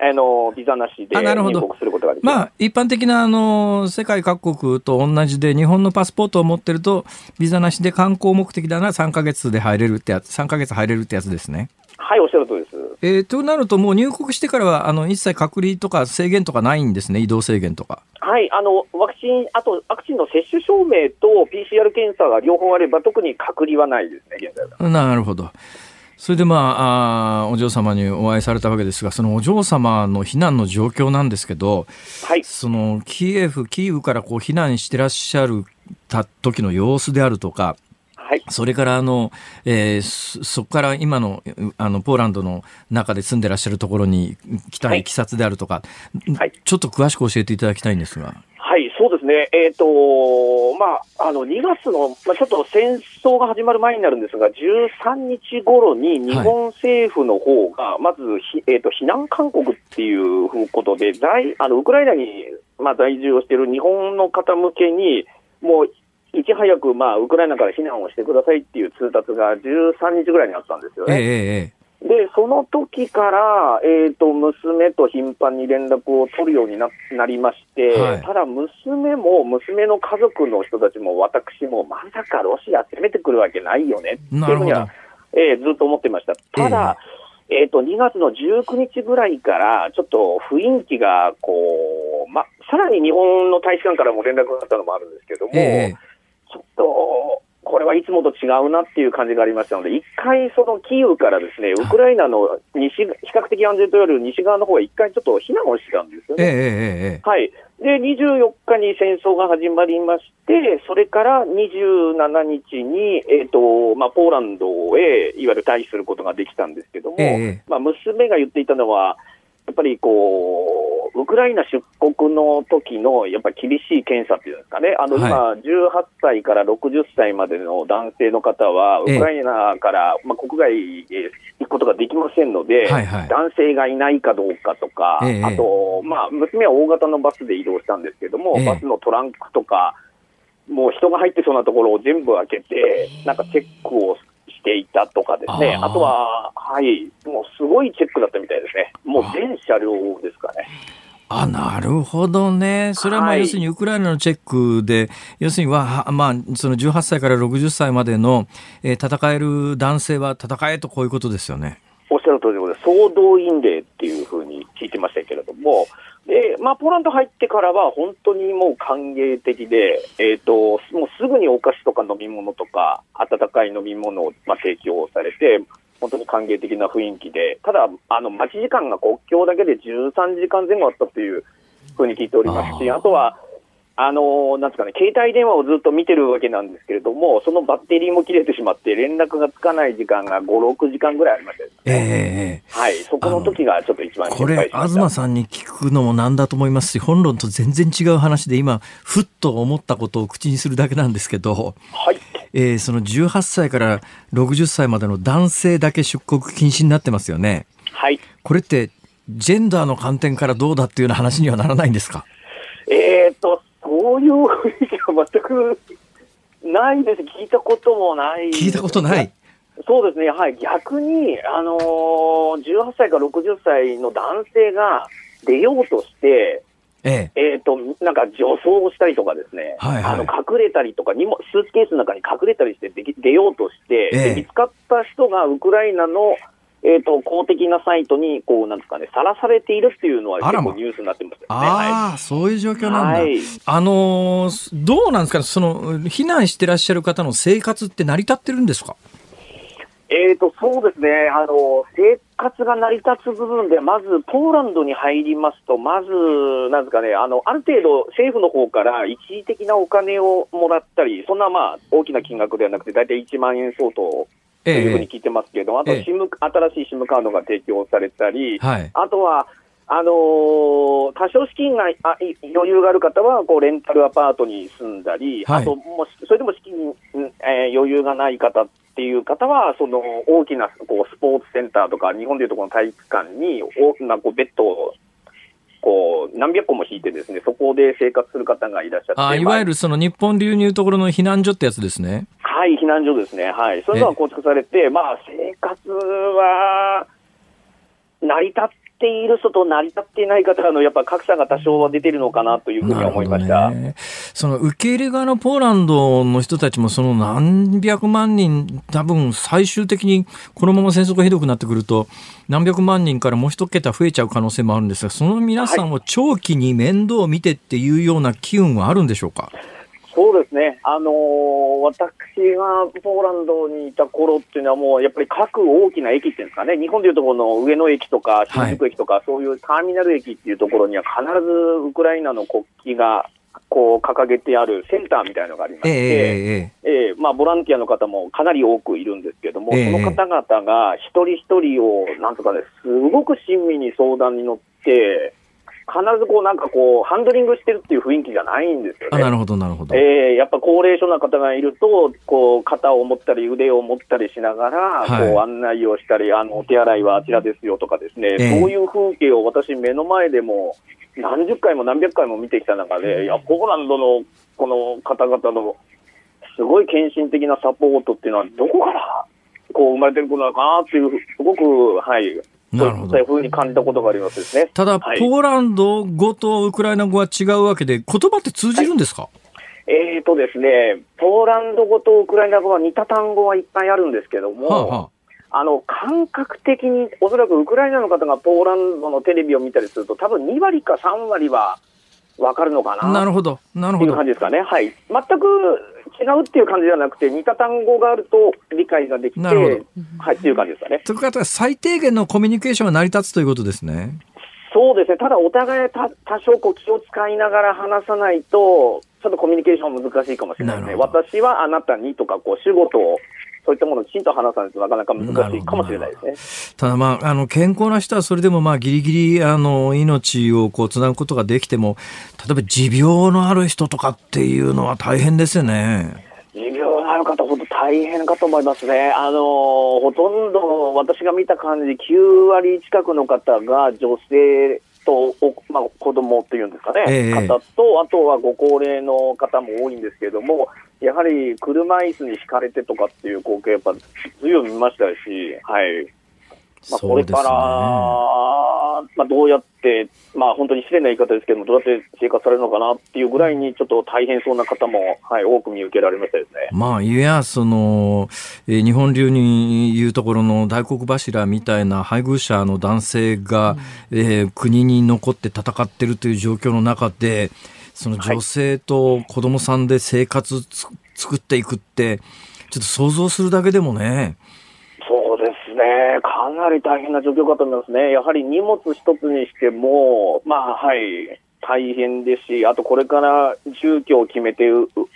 あのビザなしで入国することができまあ、一般的なあの世界各国と同じで、日本のパスポートを持ってると、ビザなしで観光目的だなら3か月で入れるってやつ、3か月入れるってやつですね。はい、おっしゃるとりです。えー、となると、もう入国してからはあの一切隔離とか制限とかないんですね、移動制限とか。はいあのワクチン、あとワクチンの接種証明と PCR 検査が両方あれば、特に隔離はないですね、現在は。なるほど。それでまああお嬢様にお会いされたわけですがそのお嬢様の避難の状況なんですけど、はい、そのキエフキーウからこう避難してらっしゃるた時の様子であるとかはい、それからあの、えー、そこから今のあのポーランドの中で住んでらっしゃるところに来たい。きさつであるとか、はい、ちょっと詳しく教えていただきたいんですが。はい、そうですね、えーとまあ、あの2月の、まあ、ちょっと戦争が始まる前になるんですが、13日頃に日本政府の方が、まず、えーと、避難勧告っていうことで、在あのウクライナに、まあ、在住をしている日本の方向けに、もういち早く、まあ、ウクライナから避難をしてくださいっていう通達が13日ぐらいにあったんですよね。えー、で、その時から、えっ、ー、と、娘と頻繁に連絡を取るようにななりまして、はい、ただ、娘も、娘の家族の人たちも、私も、まさかロシア攻めてくるわけないよねっていうふうには、えー、ずっと思ってました。ただ、えっ、ー、と、2月の19日ぐらいから、ちょっと雰囲気が、こう、ま、さらに日本の大使館からも連絡があったのもあるんですけども、えーちょっとこれはいつもと違うなっていう感じがありましたので、一回そのキーウからですね、ウクライナの西、比較的安全と言われる西側の方へ一回ちょっと避難をしたんですよね。ええええはい。で、24日に戦争が始まりまして、それから27日に、えっ、ー、と、まあ、ポーランドへ、いわゆる退避することができたんですけども、えまあ、娘が言っていたのは、やっぱりこう、ウクライナ出国の時のやっぱり厳しい検査っていうんですかね、あの今、18歳から60歳までの男性の方は、ウクライナから、まあ、国外へ行くことができませんので、男性がいないかどうかとか、あと、まあ、娘は大型のバスで移動したんですけども、バスのトランクとか、もう人が入ってそうなところを全部開けて、なんかチェックをしていたとかですね、あとは、はい、もうすごいチェックだったみたいですね。もう全車両ですかね。あなるほどね。それはまあ要するにウクライナのチェックで、はい、要するには、まあ、その18歳から60歳までの、えー、戦える男性は戦えとこういうことですよね。おっしゃる通りで、総動員令っていうふうに聞いてましたけれども、で、まあ、ポーランド入ってからは本当にもう歓迎的で、えっ、ー、と、もうすぐにお菓子とか飲み物とか、温かい飲み物を、まあ、提供されて、本当に歓迎的な雰囲気で、ただ、あの、待ち時間が国境だけで13時間前後あったというふうに聞いておりますし、あとは、あのなんですかね、携帯電話をずっと見てるわけなんですけれども、そのバッテリーも切れてしまって、連絡がつかない時間が5、6時間ぐらいありました、ね、えー、はい、そこの時がちょっと一番これ、東さんに聞くのもなんだと思いますし、本論と全然違う話で、今、ふっと思ったことを口にするだけなんですけど、はい。えー、その18歳から60歳までの男性だけ出国禁止になってますよね。はい、これって、ジェンダーの観点からどうだっていうような話にはならないんですか？えーとそういう雰囲気は全くないです、聞いたこともない、聞いたことない？そうですね、はい、逆に、あのー、18歳から60歳の男性が出ようとして、ええ。えーと、なんか女装したりとかですね、はいはい、あの隠れたりとかにも、スーツケースの中に隠れたりして出ようとして、ええ、見つかった人がウクライナのえっ、ー、と、公的なサイトに、こう、なんですかね、さらされているっていうのは結構ニュースになってますよね。あ、あ、はい、そういう状況なんだ。はい、あのー、どうなんですかその、避難してらっしゃる方の生活って成り立ってるんですか？えーと、そうですね、あの生活が成り立つ部分で、まずポーランドに入りますと、まず、なんですかね、あのある程度、政府の方から一時的なお金をもらったり、そんなまあ大きな金額ではなくて、大体1万円相当というふうに聞いてますけれども、ええ、あと新しい SIM カードが提供されたり、はい、あとは、あのー、多少資金があ余裕がある方はこうレンタルアパートに住んだり、はい、あともそれでも資金、えー、余裕がない方っていう方は、その大きなこうスポーツセンターとか、日本でいうとこの体育館に大きなこうベッドをこう何百個も引いてですね、そこで生活する方がいらっしゃって。あいわゆるその日本流にいうところの避難所ってやつですね。はい、避難所ですね。はい。そういうのが構築されて、まあ生活は成り立っている人と成り立っていない方のやっぱ格差が多少は出てるのかなというふうに思いました。ね、その受け入れ側のポーランドの人たちもその何百万人、多分最終的にこのまま戦争がひどくなってくると何百万人からもう一桁増えちゃう可能性もあるんですが、その皆さんを長期に面倒を見てっていうような機運はあるんでしょうか？はいそうですね、あのー、私がポーランドにいた頃っていうのは、もうやっぱり各大きな駅っていうんですかね、日本でいうところの上野駅とか新宿駅とか、はい、そういうターミナル駅っていうところには、必ずウクライナの国旗がこう掲げてあるセンターみたいなのがありまして、えー、えー、まあ、ボランティアの方もかなり多くいるんですけれども、えー、その方々が一人一人を、なんとかね、すごく親身に相談に乗って、必ずこうなんかこう、ハンドリングしてるっていう雰囲気じゃないんですよね。なるほど、なるほど。えー、やっぱ高齢者の方がいると、こう、肩を持ったり腕を持ったりしながら、はい、こう、案内をしたり、あの、お手洗いはあちらですよとかですね、えー、そういう風景を私目の前でも、何十回も何百回も見てきた中で、いや、ポーランドのこの方々の、すごい献身的なサポートっていうのは、どこからこう生まれてることなのかなっていう、すごく、はい、なるほど。そういうふうに感じたことがありますですね。ただ、はい、ポーランド語とウクライナ語は違うわけで、言葉って通じるんですか、はい、えーとですね、ポーランド語とウクライナ語は似た単語はいっぱいあるんですけども、はあはあ、あの感覚的に、おそらくウクライナの方がポーランドのテレビを見たりすると、多分2割か3割は、わかるのかな？なるほど。なるほど。いう感じですかね。はい。全く違うっていう感じじゃなくて、似た単語があると理解ができて、なるほどはい、っていう感じですかね。ということは、最低限のコミュニケーションが成り立つということですね。そうですね。ただ、お互い多多少こう気を使いながら話さないと、ちょっとコミュニケーション難しいかもしれないですね。私はあなたにとか、こう、主語とそういったものをきちんと話さないとなかなか難しいかもしれないですね。ただまあ、あの、健康な人はそれでもまあ、ギリギリ、あの、命をこう、つなぐことができても、例えば持病のある人とかっていうのは大変ですよね。持病のある方、本当大変かと思いますね。あの、ほとんど私が見た感じ、9割近くの方が女性と、まあ、子供っていうんですかね、えー、方と、あとはご高齢の方も多いんですけれども、やはり車椅子に引かれてとかっていう光景、やっぱずいぶん見ましたし、はい。まあ、これから、ね、まあ、どうやって、まあ、本当に失礼な言い方ですけども、どうやって生活されるのかなっていうぐらいに、ちょっと大変そうな方も、はい、多く見受けられましたですね。まあ、いや、その、えー、日本流に言うところの大黒柱みたいな配偶者の男性が、うん、えー、国に残って戦ってるという状況の中で、その女性と子供さんで生活つ、作っていくって、ちょっと想像するだけでもね。そうですね。かなり大変な状況かと思いますね。やはり荷物一つにしても、まあ、はい。大変ですし、あとこれから住居を決めて、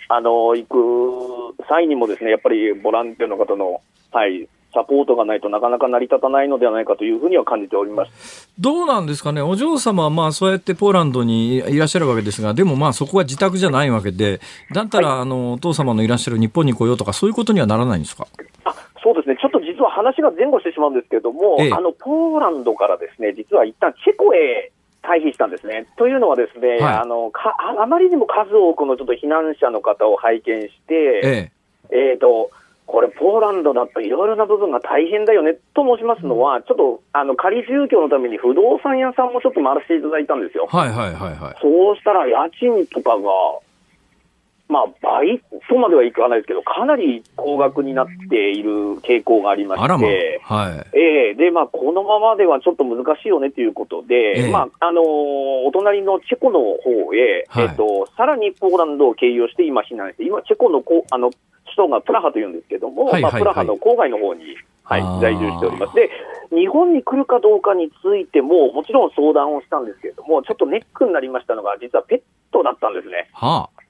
あの、行く際にもですね、やっぱりボランティアの方の、はい、サポートがないとなかなか成り立たないのではないかというふうには感じております。どうなんですかね、お嬢様はまあそうやってポーランドにいらっしゃるわけですが、でもまあそこは自宅じゃないわけで、だったら、はい、あのお父様のいらっしゃる日本に来ようとか、そういうことにはならないんですか？あそうですね、ちょっと実は話が前後してしまうんですけれども、ええ、あのポーランドからですね実は一旦チェコへ退避したんですね。というのはですね、はい、あのかあまりにも数多くのちょっと避難者の方を拝見して、ええ。えーとこれ、ポーランドだといろいろな部分が大変だよねと申しますのは、ちょっとあの仮住居のために不動産屋さんもちょっと回らせていただいたんですよ。はいはいはいはい。そうしたら家賃とかが、まあ、倍とまではいかないですけど、かなり高額になっている傾向がありまして、まはい。えー、で、まあ、このままではちょっと難しいよねということで、えー、まあ、あのー、お隣のチェコの方へ、はい、えっ、ー、と、さらにポーランドを経由して今避難して、今、チェコのこあの首都がプラハというんですけども、はいはいはい、まあ、プラハの郊外の方に、はい、在住しております。で、日本に来るかどうかについても、もちろん相談をしたんですけれども、ちょっとネックになりましたのが、実はペットだったんですね。はあ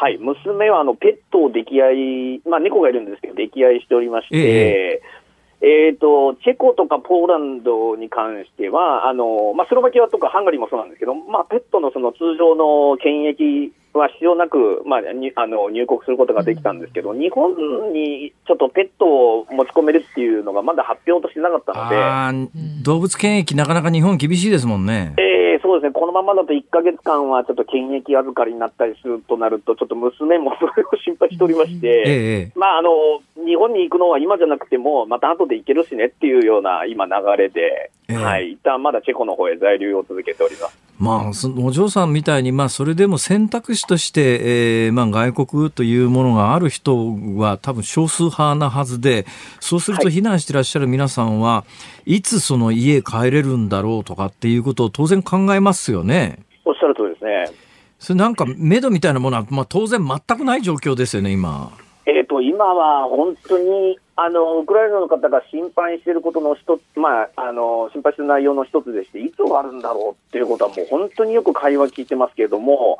はい、娘はあのペットを溺愛、まあ、猫がいるんですけど、溺愛しておりまして、ええ。えーと、チェコとかポーランドに関しては、あのまあ、スロバキアとかハンガリーもそうなんですけど、まあ、ペットのその通常の検疫は必要なく、まあ、にあの入国することができたんですけど、日本にちょっとペットを持ち込めるっていうのがまだ発表としてなかったので。動物検疫、なかなか日本厳しいですもんね。えー、そうですね、このままだと1か月間はちょっと検疫預かりになったりするとなると、ちょっと娘もそれを心配しておりまして、えまあ、あの日本に行くのは今じゃなくても、また後で行けるしねっていうような今、流れで、えー、はい、一旦まだチェコの方へ在留を続けております。まあ、そのお嬢さんみたいに、まあ、それでも選択肢として、えーまあ、外国というものがある人は多分少数派なはずで、そうすると避難していらっしゃる皆さんは、はい、いつその家帰れるんだろうとかっていうことを当然考えますよね。おっしゃる通りですね。それなんか、目処みたいなものは、まあ、当然全くない状況ですよね、今。えっ、ー、と、今は本当に、あの、ウクライナの方が心配していることの一つ、まあ、あの、心配している内容の一つでして、いつ終わるんだろうっていうことはもう本当によく会話聞いてますけれども、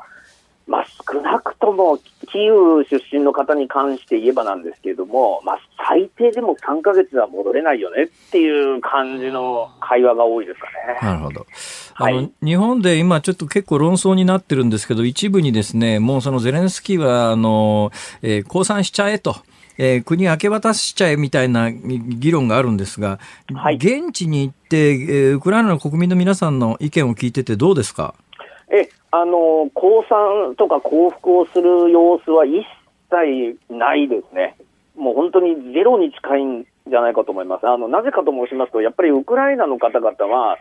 まあ、少なくともキーウ出身の方に関して言えばなんですけれども、まあ、最低でも3か月は戻れないよねっていう感じの会話が多いですかね。なるほど。あの、はい、日本で今ちょっと結構論争になってるんですけど、一部にですね、もうそのゼレンスキーは、あの、えー、降参しちゃえと。えー、国明け渡しちゃえみたいな議論があるんですが、はい、現地に行って、えー、ウクライナの国民の皆さんの意見を聞いててどうですか？えあの降参とか降伏をする様子は一切ないですね。もう本当にゼロに近いんじゃないかと思います。あのなぜかと申しますと、やっぱりウクライナの方々は、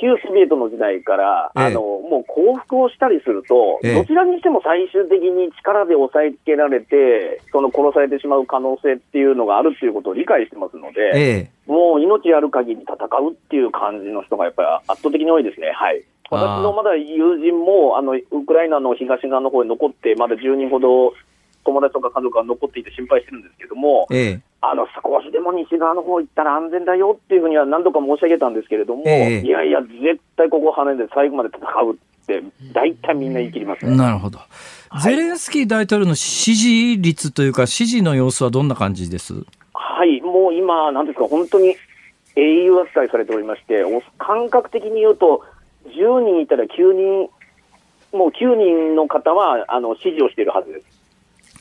旧ソビエトの時代から、ええ、あのもう降伏をしたりすると、え、どちらにしても最終的に力で抑えつけられて、その殺されてしまう可能性っていうのがあるっていうことを理解してますので、もう命ある限り戦うっていう感じの人がやっぱり圧倒的に多いですね。はい私のまだ友人も、あの、ウクライナの東側の方に残って、まだ10人ほど友達とか家族が残っていて心配してるんですけども、ええ、あの少しでも西側の方行ったら安全だよっていうふうには何度か申し上げたんですけれども、え、いやいや、絶対ここ跳ねで最後まで戦うって、大体みんな言い切ります、ね、なるほど。ゼレンスキー大統領の支持率というか、支持の様子はどんな感じです？はい、もう今、なんですか、本当に英雄扱いされておりまして、感覚的に言うと、10人いたら9人、もう9人の方はあの支持をしているはずです。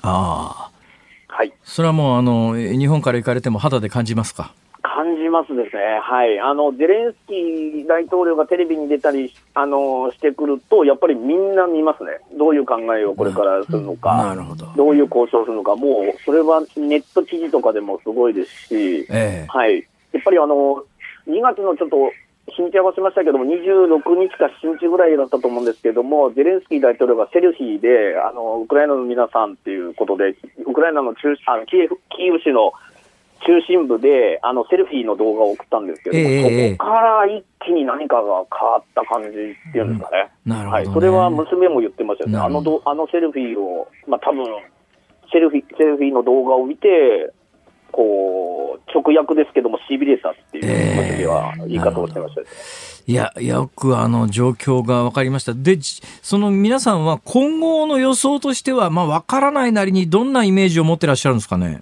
ああ。はい。それはもう、あの、日本から行かれても肌で感じますか？感じますですね。はい。あの、ゼレンスキー大統領がテレビに出たり、あの、してくると、やっぱりみんな見ますね。どういう考えをこれからするのか。なるほど。どういう交渉するのか。もう、それはネット記事とかでもすごいですし、ええ、はい。やっぱりあの、2月のちょっと日にち合わせましたけども、26日か7日ぐらいだったと思うんですけれども、ゼレンスキー大統領がセルフィーで、あのウクライナの皆さんっていうことで、ウクライナの中あのキエフキーウ市の中心部であのセルフィーの動画を送ったんですけども、えー、そこから一気に何かが変わった感じっていうんですかね、うん。ね、はい、それは娘も言ってましたよね、あのどあのセルフィーを、まあ多分セルフィセルフィーの動画を見て、こう、直訳ですけども、しびれたっていう、えー、は言い方をしてました、ね、いや、よくあの状況が分かりました。で、その皆さんは今後の予想としては、まあ分からないなりにどんなイメージを持ってらっしゃるんですかね？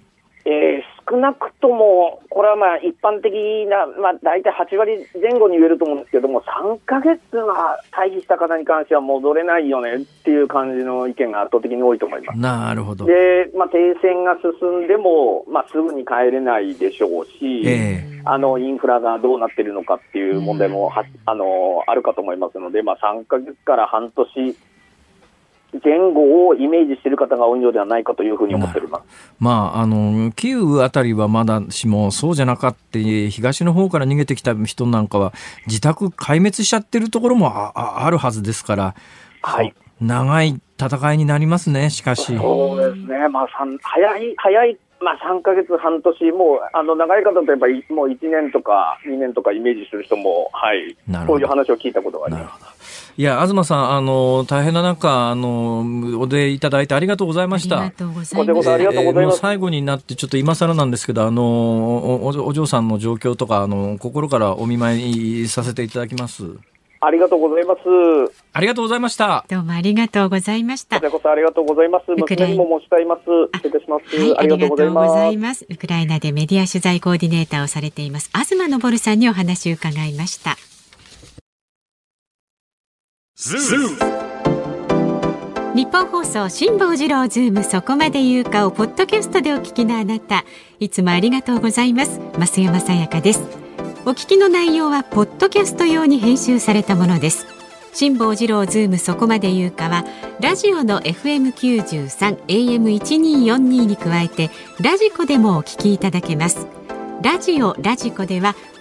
少なくとも、これはまあ一般的な、まあ、大体8割前後に言えると思うんですけども、3か月が退避した方に関しては戻れないよねっていう感じの意見が圧倒的に多いと思います。なるほどで、まあ、停戦が進んでも、まあ、すぐに帰れないでしょうし、えー、あのインフラがどうなってるのかっていう問題もは、あのあるかと思いますので、まあ、3か月から半年。前後をイメージしている方が多いのではないかというふうに思っております、まあ、あのキーウあたりはまだしも、そうじゃなかった、東の方から逃げてきた人なんかは、自宅壊滅しちゃってるところもああるはずですから、はい、長い戦いになりますね、しかし。そうですね、まあ、早い早いまあ、3か月、半年、もうあの長い方とやっぱりもう1年とか2年とかイメージする人も、はい、そういう話を聞いたことがあります。いや、東さん、あの、大変な中、あの、お出いただいてありがとうございました。ありがとうございます。ありがとうございます。最後になって、ちょっと今更なんですけど、あの、おお嬢さんの状況とか、あの、心からお見舞いさせていただきます。ありがとうございます。ありがとうございました。どうもありがとうございました。こちらこそありがとうございます。娘にも申し上げます。失礼します。はい、ありがとうございます。ウクライナでメディア取材コーディネーターをされています。東昇さんにお話を伺いました。ニッポン放送辛坊治郎ズームそこまで言うかをポッドキャストでお聞きのあなたいつもありがとうございます増山さやかですお聞きの内容はポッドキャスト用に編集されたものです。辛坊治郎ズームそこまで言うかはラジオの FM93 AM1242 に加えてラジコでもお聞きいただけます。ラジオラジコでは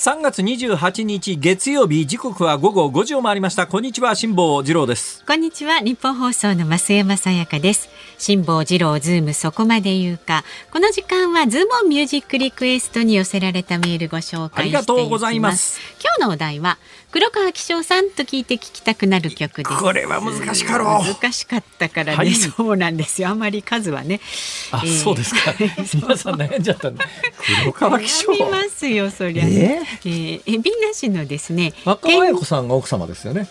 3月28日月曜日時刻は午後5時を回りました。こんにちは辛坊治郎です。こんにちはニッポン放送の増山さやかです。辛坊治郎ズームそこまで言うか。この時間はズームミュージックリクエストに寄せられたメールご紹介ありがとうございます。今日のお題は黒川紀章さんと聞いて聞きたくなる曲です。これは難しかろう。難しかったからね、はい、そうなんですよ。あまり数はね。あ、えー、そうですか。皆さん悩んじゃったんで黒川紀章。悩みますよそりゃ、えー、えー、えびなしのですね若林子さんが奥様ですよね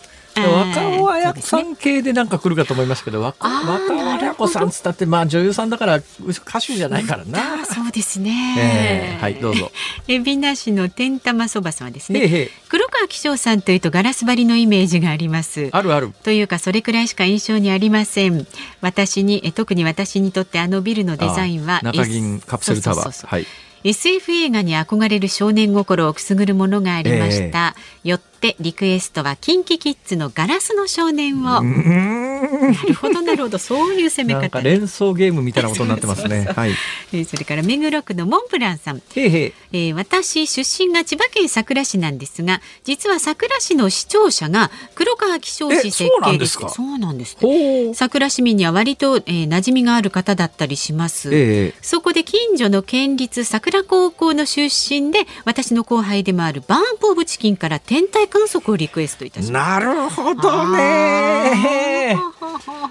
若尾綾子さん系でなんか来るかと思いますけど、若尾綾子さんつったって、まあ女優さんだから歌手じゃないからな。そうですね。えー、はい、どうぞ。えびなしの天玉そばさんはですね、へへ黒川紀章さんというとガラス張りのイメージがあります。あるある。というかそれくらいしか印象にありません。私に、え特に私にとってあのビルのデザインは、中銀カプセルタワー。はい。SF 映画に憧れる少年心をくすぐるものがありました、えー、よっしてリクエストはキンキキッズのガラスの少年を。なるほどなるほどそういう攻め方。連想ゲームみたいなことになってますね。はい。それから目黒区のモンブランさん。へへえー、私出身が千葉県佐倉市なんですが、実は佐倉市の市庁舎が黒川紀章市設計でして、そうなんです。佐倉市民には割と、えー、馴染みがある方だったりします。えー、そこで近所の県立桜高校の出身で私の後輩でもあるバーンポーブチキンから天体観測をリクエストいたします。なるほどね。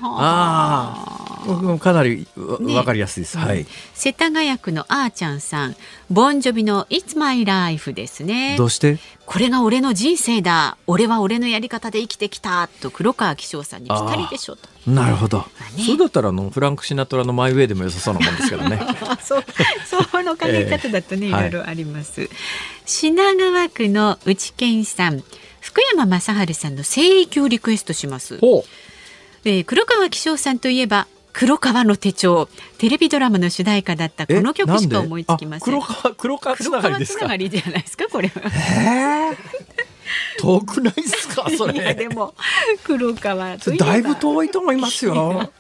ああ。かなりわかりやすいです、ね、はい。世田谷区のあーちゃんさん、ボンジョビの It's My Life ですね。どうして？これが俺の人生だ。俺は俺のやり方で生きてきたと黒川紀章さんにぴったりでしょと。なるほど。ね、そうだったらあのフランクシナトラのマイウェイでも良さそうなもんですけどね。そうその考え方だとね、えー、いろいろあります。はい、品川区の内健さん。福山雅治さんの聖域をリクエストします。えー、黒川紀章さんといえば黒川の手帳テレビドラマの主題歌だったこの曲しか思いつきません。黒川黒川つながりですか？つながりじゃないですかこれは。遠くないですかそれ。でも黒川だいぶ遠いと思いますよ。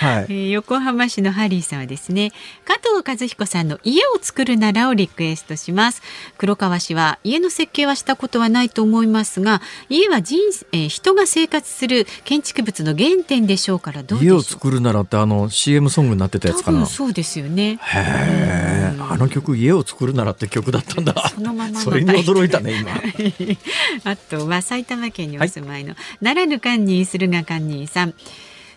はい、えー、横浜市のハリーさんはですね加藤和彦さんの家を作るならをリクエストします。黒川氏は家の設計はしたことはないと思いますが家は人、えー、人が生活する建築物の原点でしょうからどう家を作るならってあの CM ソングになってたやつかな？そうですよね。へえ、あの曲家を作るならって曲だったんだ。そのままそれに驚いたね今。あとは埼玉県にお住まいの、はい、奈良のカンニー駿河カンニーさん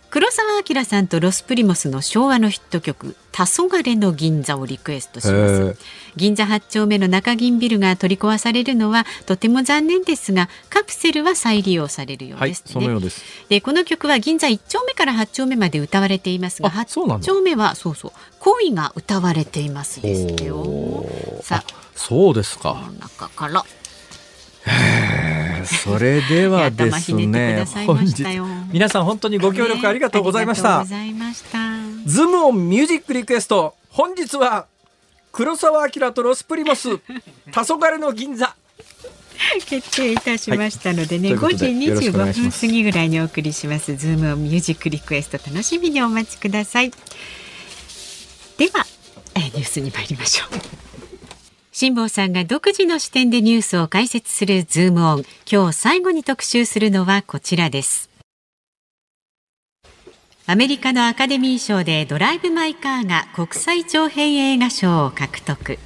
黒澤明さんとロスプリモスの昭和のヒット曲「黄昏の銀座」をリクエストします。銀座8丁目の中銀ビルが取り壊されるのはとても残念ですがカプセルは再利用されるようです、ね、はい、そのようです。でこの曲は銀座1丁目から8丁目まで歌われていますが8丁目はそうそう恋が歌われていますですよさあ。そうですか。中からそれではですね本日皆さん本当にご協力ありがとうございました、ね、ズームオンミュージックリクエスト本日は黒沢明とロスプリモス 黄昏の銀座。決定いたしましたのでね、はい、5時25分過ぎぐらいにお送りしますズームオンミュージックリクエスト楽しみにお待ちください。ではニュースに参りましょう辛坊さんが独自の視点でニュースを解説するズームオン。今日最後に特集するのはこちらです。アメリカのアカデミー賞でドライブ・マイ・カーが国際長編映画賞を獲得。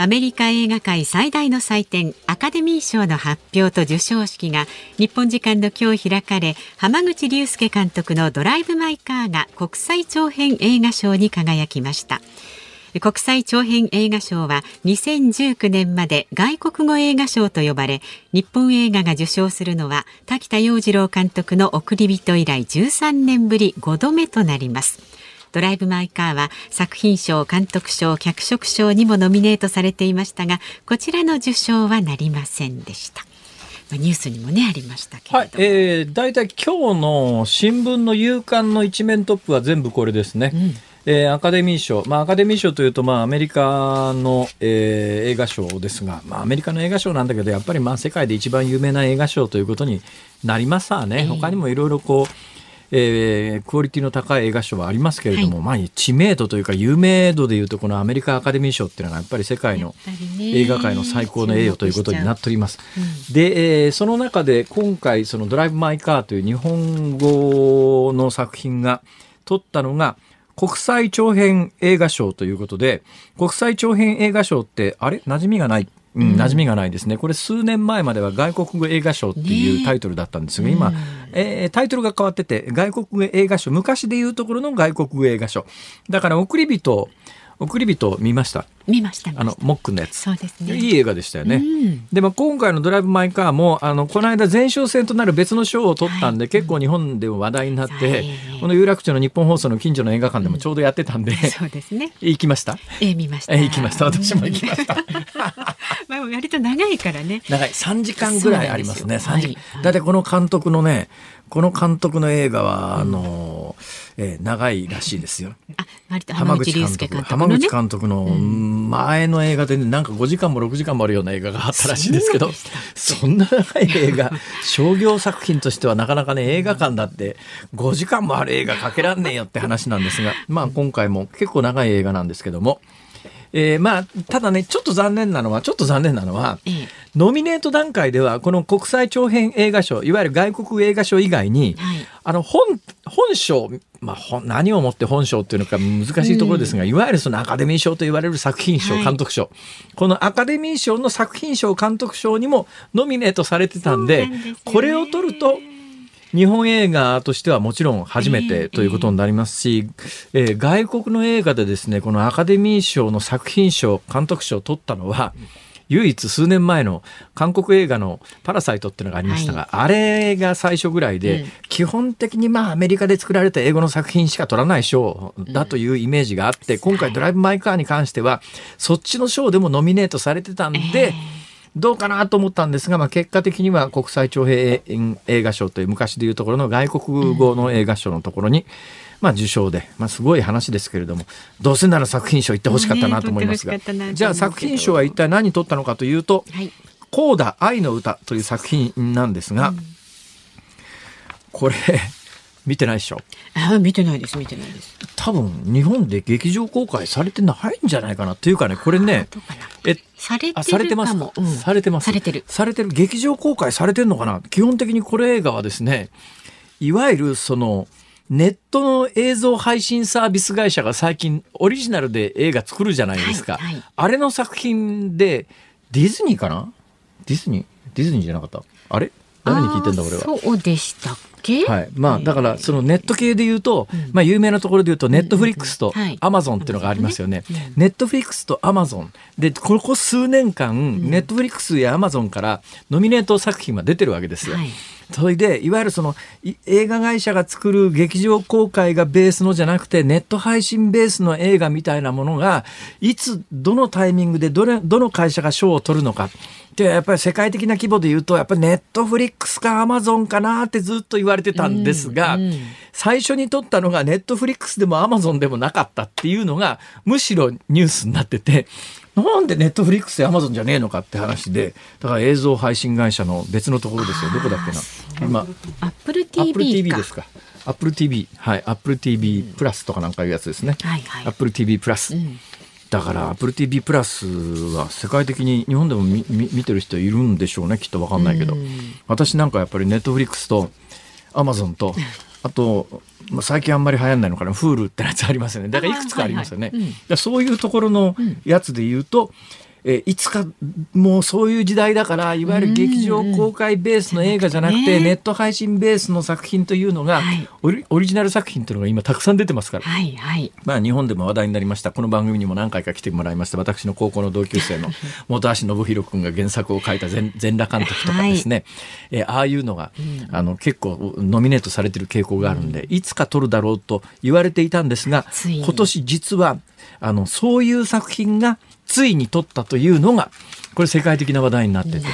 アメリカ映画界最大の祭典アカデミー賞の発表と授賞式が日本時間の今日開かれ浜口竜介監督のドライブ・マイ・カーが国際長編映画賞に輝きました。国際長編映画賞は2019年まで外国語映画賞と呼ばれ日本映画が受賞するのは滝田洋次郎監督の送り人以来13年ぶり5度目となります。ドライブ・マイ・カーは作品賞、監督賞、脚色賞にもノミネートされていましたが、こちらの受賞はなりませんでした。ニュースにもねありましたけはい、えー、大体今日の新聞の夕刊の一面トップは全部これですね。うんえー、アカデミー賞、まあ、アカデミー賞というと、まあ、アメリカの、えー、映画賞ですが、まあ、アメリカの映画賞なんだけど、やっぱり、まあ、世界で一番有名な映画賞ということになりますわね。えー、他にもいろいろこう、えー、クオリティの高い映画賞はありますけれども、はい、まあ、知名度というか有名度でいうとこのアメリカアカデミー賞っていうのがやっぱり世界の映画界の最高の栄誉ということになっております。うん、で、えー、その中で今回そのドライブ・マイ・カーという日本語の作品が取ったのが国際長編映画賞ということで国際長編映画賞ってあれ？馴染みがないうん、馴染みがないですね。これ数年前までは外国語映画賞っていうタイトルだったんですが、ね、今、えー、タイトルが変わってて、外国語映画賞、昔でいうところの外国語映画賞。だから送り人、送り人見ました？見ました。あのモックのやつ。そうですね。いい映画でしたよね、うん、でも今回の「ドライブ・マイ・カーも」あのこの間前哨戦となる別の賞を取ったんで、はい、結構日本でも話題になって、この有楽町の日本放送の近所の映画館でもちょうどやってたんで、うん、そうですね。行きました？え見ました。え行きました。私も行きました。まあ割と長いからね。長い。3時間ぐらいありますね。3時、はい、だってこの監督のねこの監督の映画は、あの、えー、長いらしいですよ。あ割と浜口監督、ね、浜口監督の前の映画で、ね、なんか5時間も6時間もあるような映画があったらしいですけどそんな長い映画商業作品としてはなかなかね映画館だって5時間もある映画かけらんねえよって話なんですがまあ今回も結構長い映画なんですけども。えー、まあ、ただね、ちょっと残念なのは、ちょっと残念なのは、ええ、ノミネート段階では、この国際長編映画賞、いわゆる外国映画賞以外に、はい、あの、本、本賞、まあ、何をもって本賞っていうのか難しいところですが、うん、いわゆるそのアカデミー賞と言われる作品賞、はい、監督賞。このアカデミー賞の作品賞、監督賞にもノミネートされてたんで、でね、これを取ると、日本映画としてはもちろん初めてということになりますし、えー、外国の映画でですねこのアカデミー賞の作品賞監督賞を取ったのは唯一数年前の韓国映画の「パラサイト」っていうのがありましたが、はい、あれが最初ぐらいで、うん、基本的にまあアメリカで作られた英語の作品しか取らない賞だというイメージがあって、うん、今回「ドライブ・マイ・カー」に関してはそっちの賞でもノミネートされてたんで。えーどうかなと思ったんですが、まあ、結果的には国際長編映画賞という昔でいうところの外国語の映画賞のところに、まあ、受賞で、まあ、すごい話ですけれどもどうせなら作品賞行ってほしかったなと思いますが、ね、じゃあ作品賞は一体何取ったのかというと「コーダ愛の歌」という作品なんですが、うん、これ見てないでしょ。あ見てないです見てないです。多分日本で劇場公開されてないんじゃないかなというかねこれねえされてされてます、うん、されてます。されてる。されてる劇場公開されてるのかな？基本的にこれ映画はですねいわゆるそのネットの映像配信サービス会社が最近オリジナルで映画作るじゃないですか、はいはい、あれの作品でディズニーかな？ディズニー？ディズニーじゃなかった？あれ？誰に聞いてんだ俺は？そうでしたはい、まあだからそのネット系で言うと、まあ有名なところで言うとネットフリックスとアマゾンっていうのがありますよね。ネットフリックスとアマゾンでここ数年間ネットフリックスやアマゾンからノミネート作品は出てるわけですよ。それでいわゆるその映画会社が作る劇場公開がベースのじゃなくてネット配信ベースの映画みたいなものがいつどのタイミングでどれどの会社が賞を取るのか。でやっぱり世界的な規模で言うとやっぱりネットフリックスかアマゾンかなってずっと言われてたんですが、うんうん、最初に取ったのがネットフリックスでもアマゾンでもなかったっていうのがむしろニュースになっててなんでネットフリックスでアマゾンじゃねえのかって話でだから映像配信会社の別のところですよ。どこだっけな。今アップル TV ですか。アップル TV はいアップル TV プラスとかなんかいうやつですね、はいはい、アップル TV プラス、うん。だから Apple TV プラスは世界的に日本でも見見てる人いるんでしょうね。きっと分かんないけど、私なんかやっぱりネットフリックスとアマゾンと あと、まあ、最近あんまり流行んないのかな。Hulu ってやつありますよね。だからいくつかありますよね、はいはい。うん、そういうところのやつで言うと、えいつかもうそういう時代だからいわゆる劇場公開ベースの映画じゃなくて、ネット配信ベースの作品というのが、オリオリジナル作品というのが今たくさん出てますから、はいはい、まあ、日本でも話題になりました。この番組にも何回か来てもらいました。私の高校の同級生の 本橋信弘君が原作を書いた全裸監督とかですね、はい、えああいうのが、うん、あの結構ノミネートされてる傾向があるんで、うん、いつか撮るだろうと言われていたんですが今年実はあのそういう作品がついに撮ったというのがこれ世界的な話題になってて。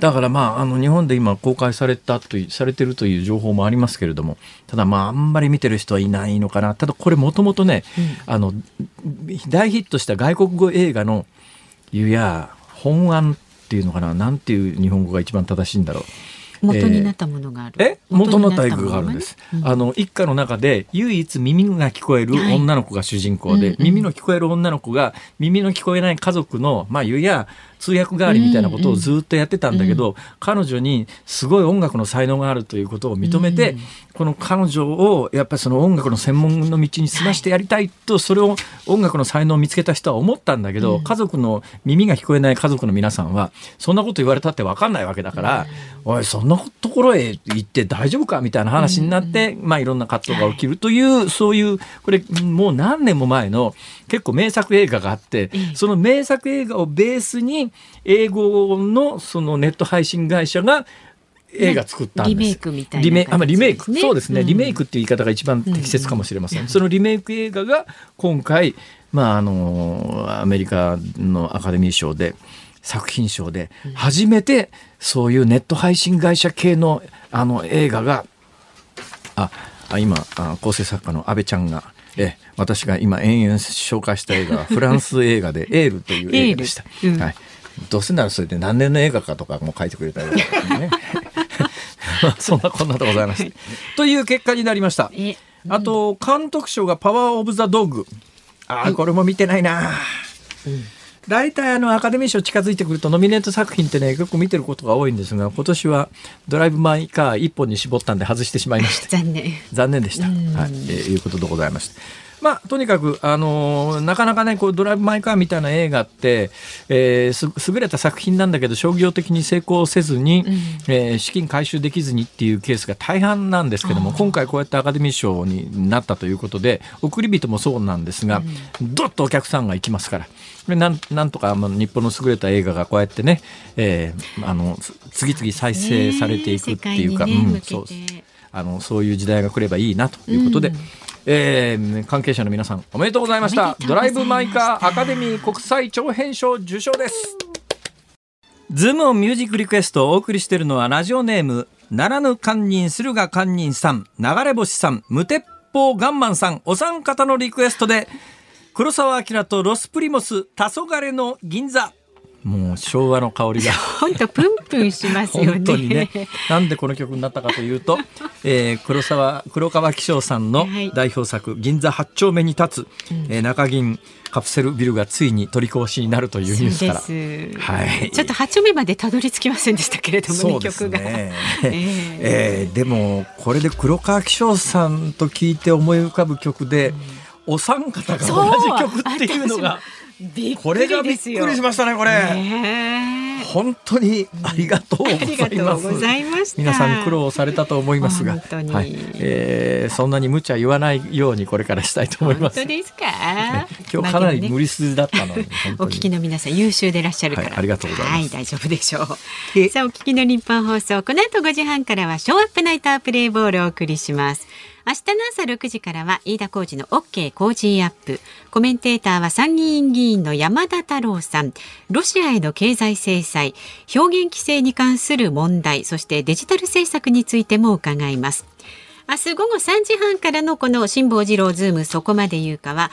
だからまああの日本で今公開されたというされてるという情報もありますけれどもただまああんまり見てる人はいないのかな。ただこれもともとね、うん、あの大ヒットした外国語映画のいや本案っていうのかな。なんていう日本語が一番正しいんだろう元になったものがある。え？元の大工があるんです、うん、あの一家の中で唯一耳が聞こえる女の子が主人公で、はい、耳の聞こえる女の子が耳の聞こえない家族のまあ言うや通訳代わりみたいなことをずっとやってたんだけど、うん。うん、彼女にすごい音楽の才能があるということを認めて、うんうん、この彼女をやっぱりその音楽の専門の道に進ましてやりたいと、それを音楽の才能を見つけた人は思ったんだけど、うん、家族の耳が聞こえない家族の皆さんはそんなこと言われたって分かんないわけだから、うん、おいそんなところへ行って大丈夫かみたいな話になって、まあいろんな活動が起きるという、そういうこれもう何年も前の結構名作映画があって、その名作映画をベースに英語のそのネット配信会社が映画作ったんです、リメイクみたいな、リメあリメイク。そうですね、うん、リメイクっていう言い方が一番適切かもしれません、うん、そのリメイク映画が今回まああのアメリカのアカデミー賞で作品賞で初めてそういうネット配信会社系のあの映画があ今構成作家の安倍ちゃんがえ私が今延々紹介した映画は フランス映画で「エール」という映画でした。うん、はいどうせならそれで何年の映画かとかも書いてくれたりね。そんなこんなでございます。という結果になりました。あと監督賞がパワーオブザドッグ。ああこれも見てないな。うん大体あのアカデミー賞近づいてくるとノミネート作品ってね結構見てることが多いんですが今年はドライブ・マイ・カー一本に絞ったんで外してしまいまして。残念。残念でした、はい、えー、いうことでございましたまあ、とにかく、あのー、なかなかね、こう、ドライブ・マイ・カーみたいな映画って、えー、優れた作品なんだけど、商業的に成功せずに、うん、えー、資金回収できずにっていうケースが大半なんですけども、今回こうやってアカデミー賞になったということで、送り人もそうなんですが、うん、どっとお客さんが行きますから。なんなんとか、まあ、日本の優れた映画がこうやってね、えー、あの次々再生されていくっていうか、ね、うん、そうあのそういう時代が来ればいいなということで、うん、えー、関係者の皆さんおめでとうございました。ドライブ・マイ・カーアカデミー国際長編賞受賞です。ズームオンミュージックリクエストをお送りしているのはラジオネーム奈良ぬ堪忍駿河堪忍さん流れ星さん無鉄砲ガンマンさん。お三方のリクエストで黒沢明とロスプリモス黄昏の銀座。もう昭和の香りが。本当プンプンしますよね。本当にね。なんでこの曲になったかというと、えー、黒沢黒川紀章さんの代表作、はい、銀座八丁目に立つ、うん、えー、中銀カプセルビルがついに取り壊しになるというニュースから、はい、ちょっと八丁目までたどり着きませんでしたけれども、ね、曲が、えー、えー、でもこれで黒川紀章さんと聞いて思い浮かぶ曲で、うんお三方が同じ曲っていうのがこれがびっくりしましたねこれ。本当にありがとうございます。皆さん苦労されたと思いますが、はい、えー、そんなに無茶言わないようにこれからしたいと思います。本当ですか？今日かなり無理数だったのに、お聞きの皆さん優秀でいらっしゃるから、はい、ありがとうございます。はい、大丈夫でしょう。さあお聞きの日本放送この後5時半からはショーアップナイタープレイボールをお送りします。明日の朝6時からは飯田浩二の OK 工事アップ。コメンテーターは参議院議員の山田太郎さん。ロシアへの経済制裁、表現規制に関する問題、そしてデジタル政策についても伺います。明日午後3時半からのこの辛坊治郎ズームそこまで言うかは、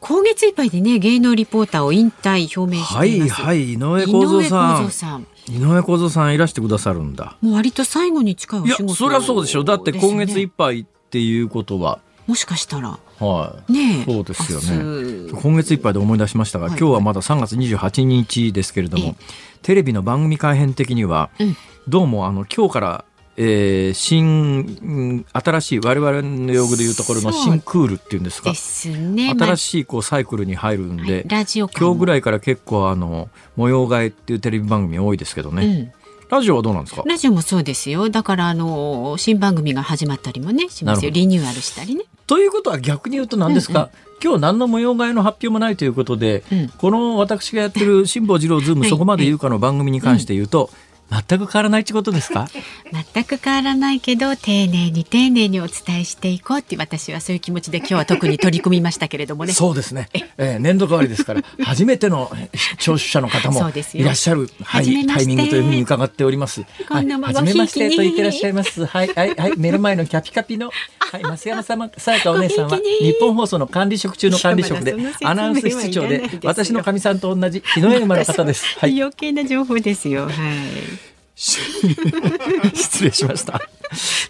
今月いっぱいでね芸能リポーターを引退表明していますはいはい井上公造さん井上公造さんいらしてくださるんだもう割と最後に近いお仕事、いやそりゃそうでしょだって今月いっぱいっていうことは。もしかしたら。はい。ねそうですよね。今月いっぱいで思い出しましたが、はい、今日はまだ3月28日ですけれどもテレビの番組改編的には、うん、どうもあの今日からえー、新新しい我々の用語でいうところの新クールっていうんですか？ね、新しいこうサイクルに入るんで、ラジオ今日ぐらいから結構あの模様替えっていうテレビ番組多いですけどね、うんラジオはどうなんですか？ラジオもそうですよ。だからあの新番組が始まったりもねしますよ。リニューアルしたりね。ということは逆に言うと何ですか、うんうん。今日何の模様替えの発表もないということで、うん、この私がやってる辛坊治郎ズームそこまで言うかの番組に関して言うと、全く変わらないってことですか？全く変わらないけど丁寧に丁寧にお伝えしていこうって私はそういう気持ちで今日は特に取り組みましたけれどもね。そうですね、えー、年度変わりですから 初めての聴取者の方もいらっしゃる、はい、タイミングというふうに伺っております。はい、初めましてと言ってらっしゃいます。はいはいはい目の前のキャピキャピの はい増山様さやかお姉さんは日本放送の管理職中の管理職でアナウンス室長で私のかみさんと同じ日の絵馬の方です、はい、余計な情報ですよ。はい 失礼しました。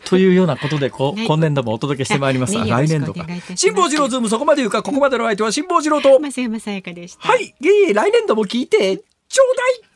というようなことで、こ、今年度もお届けしてまいります。来年度か。辛坊治郎ズーム、そこまで言うか、ここまでの相手は辛坊治郎と。増山さやかでした。はい、来年度も聞いて、ちょうだい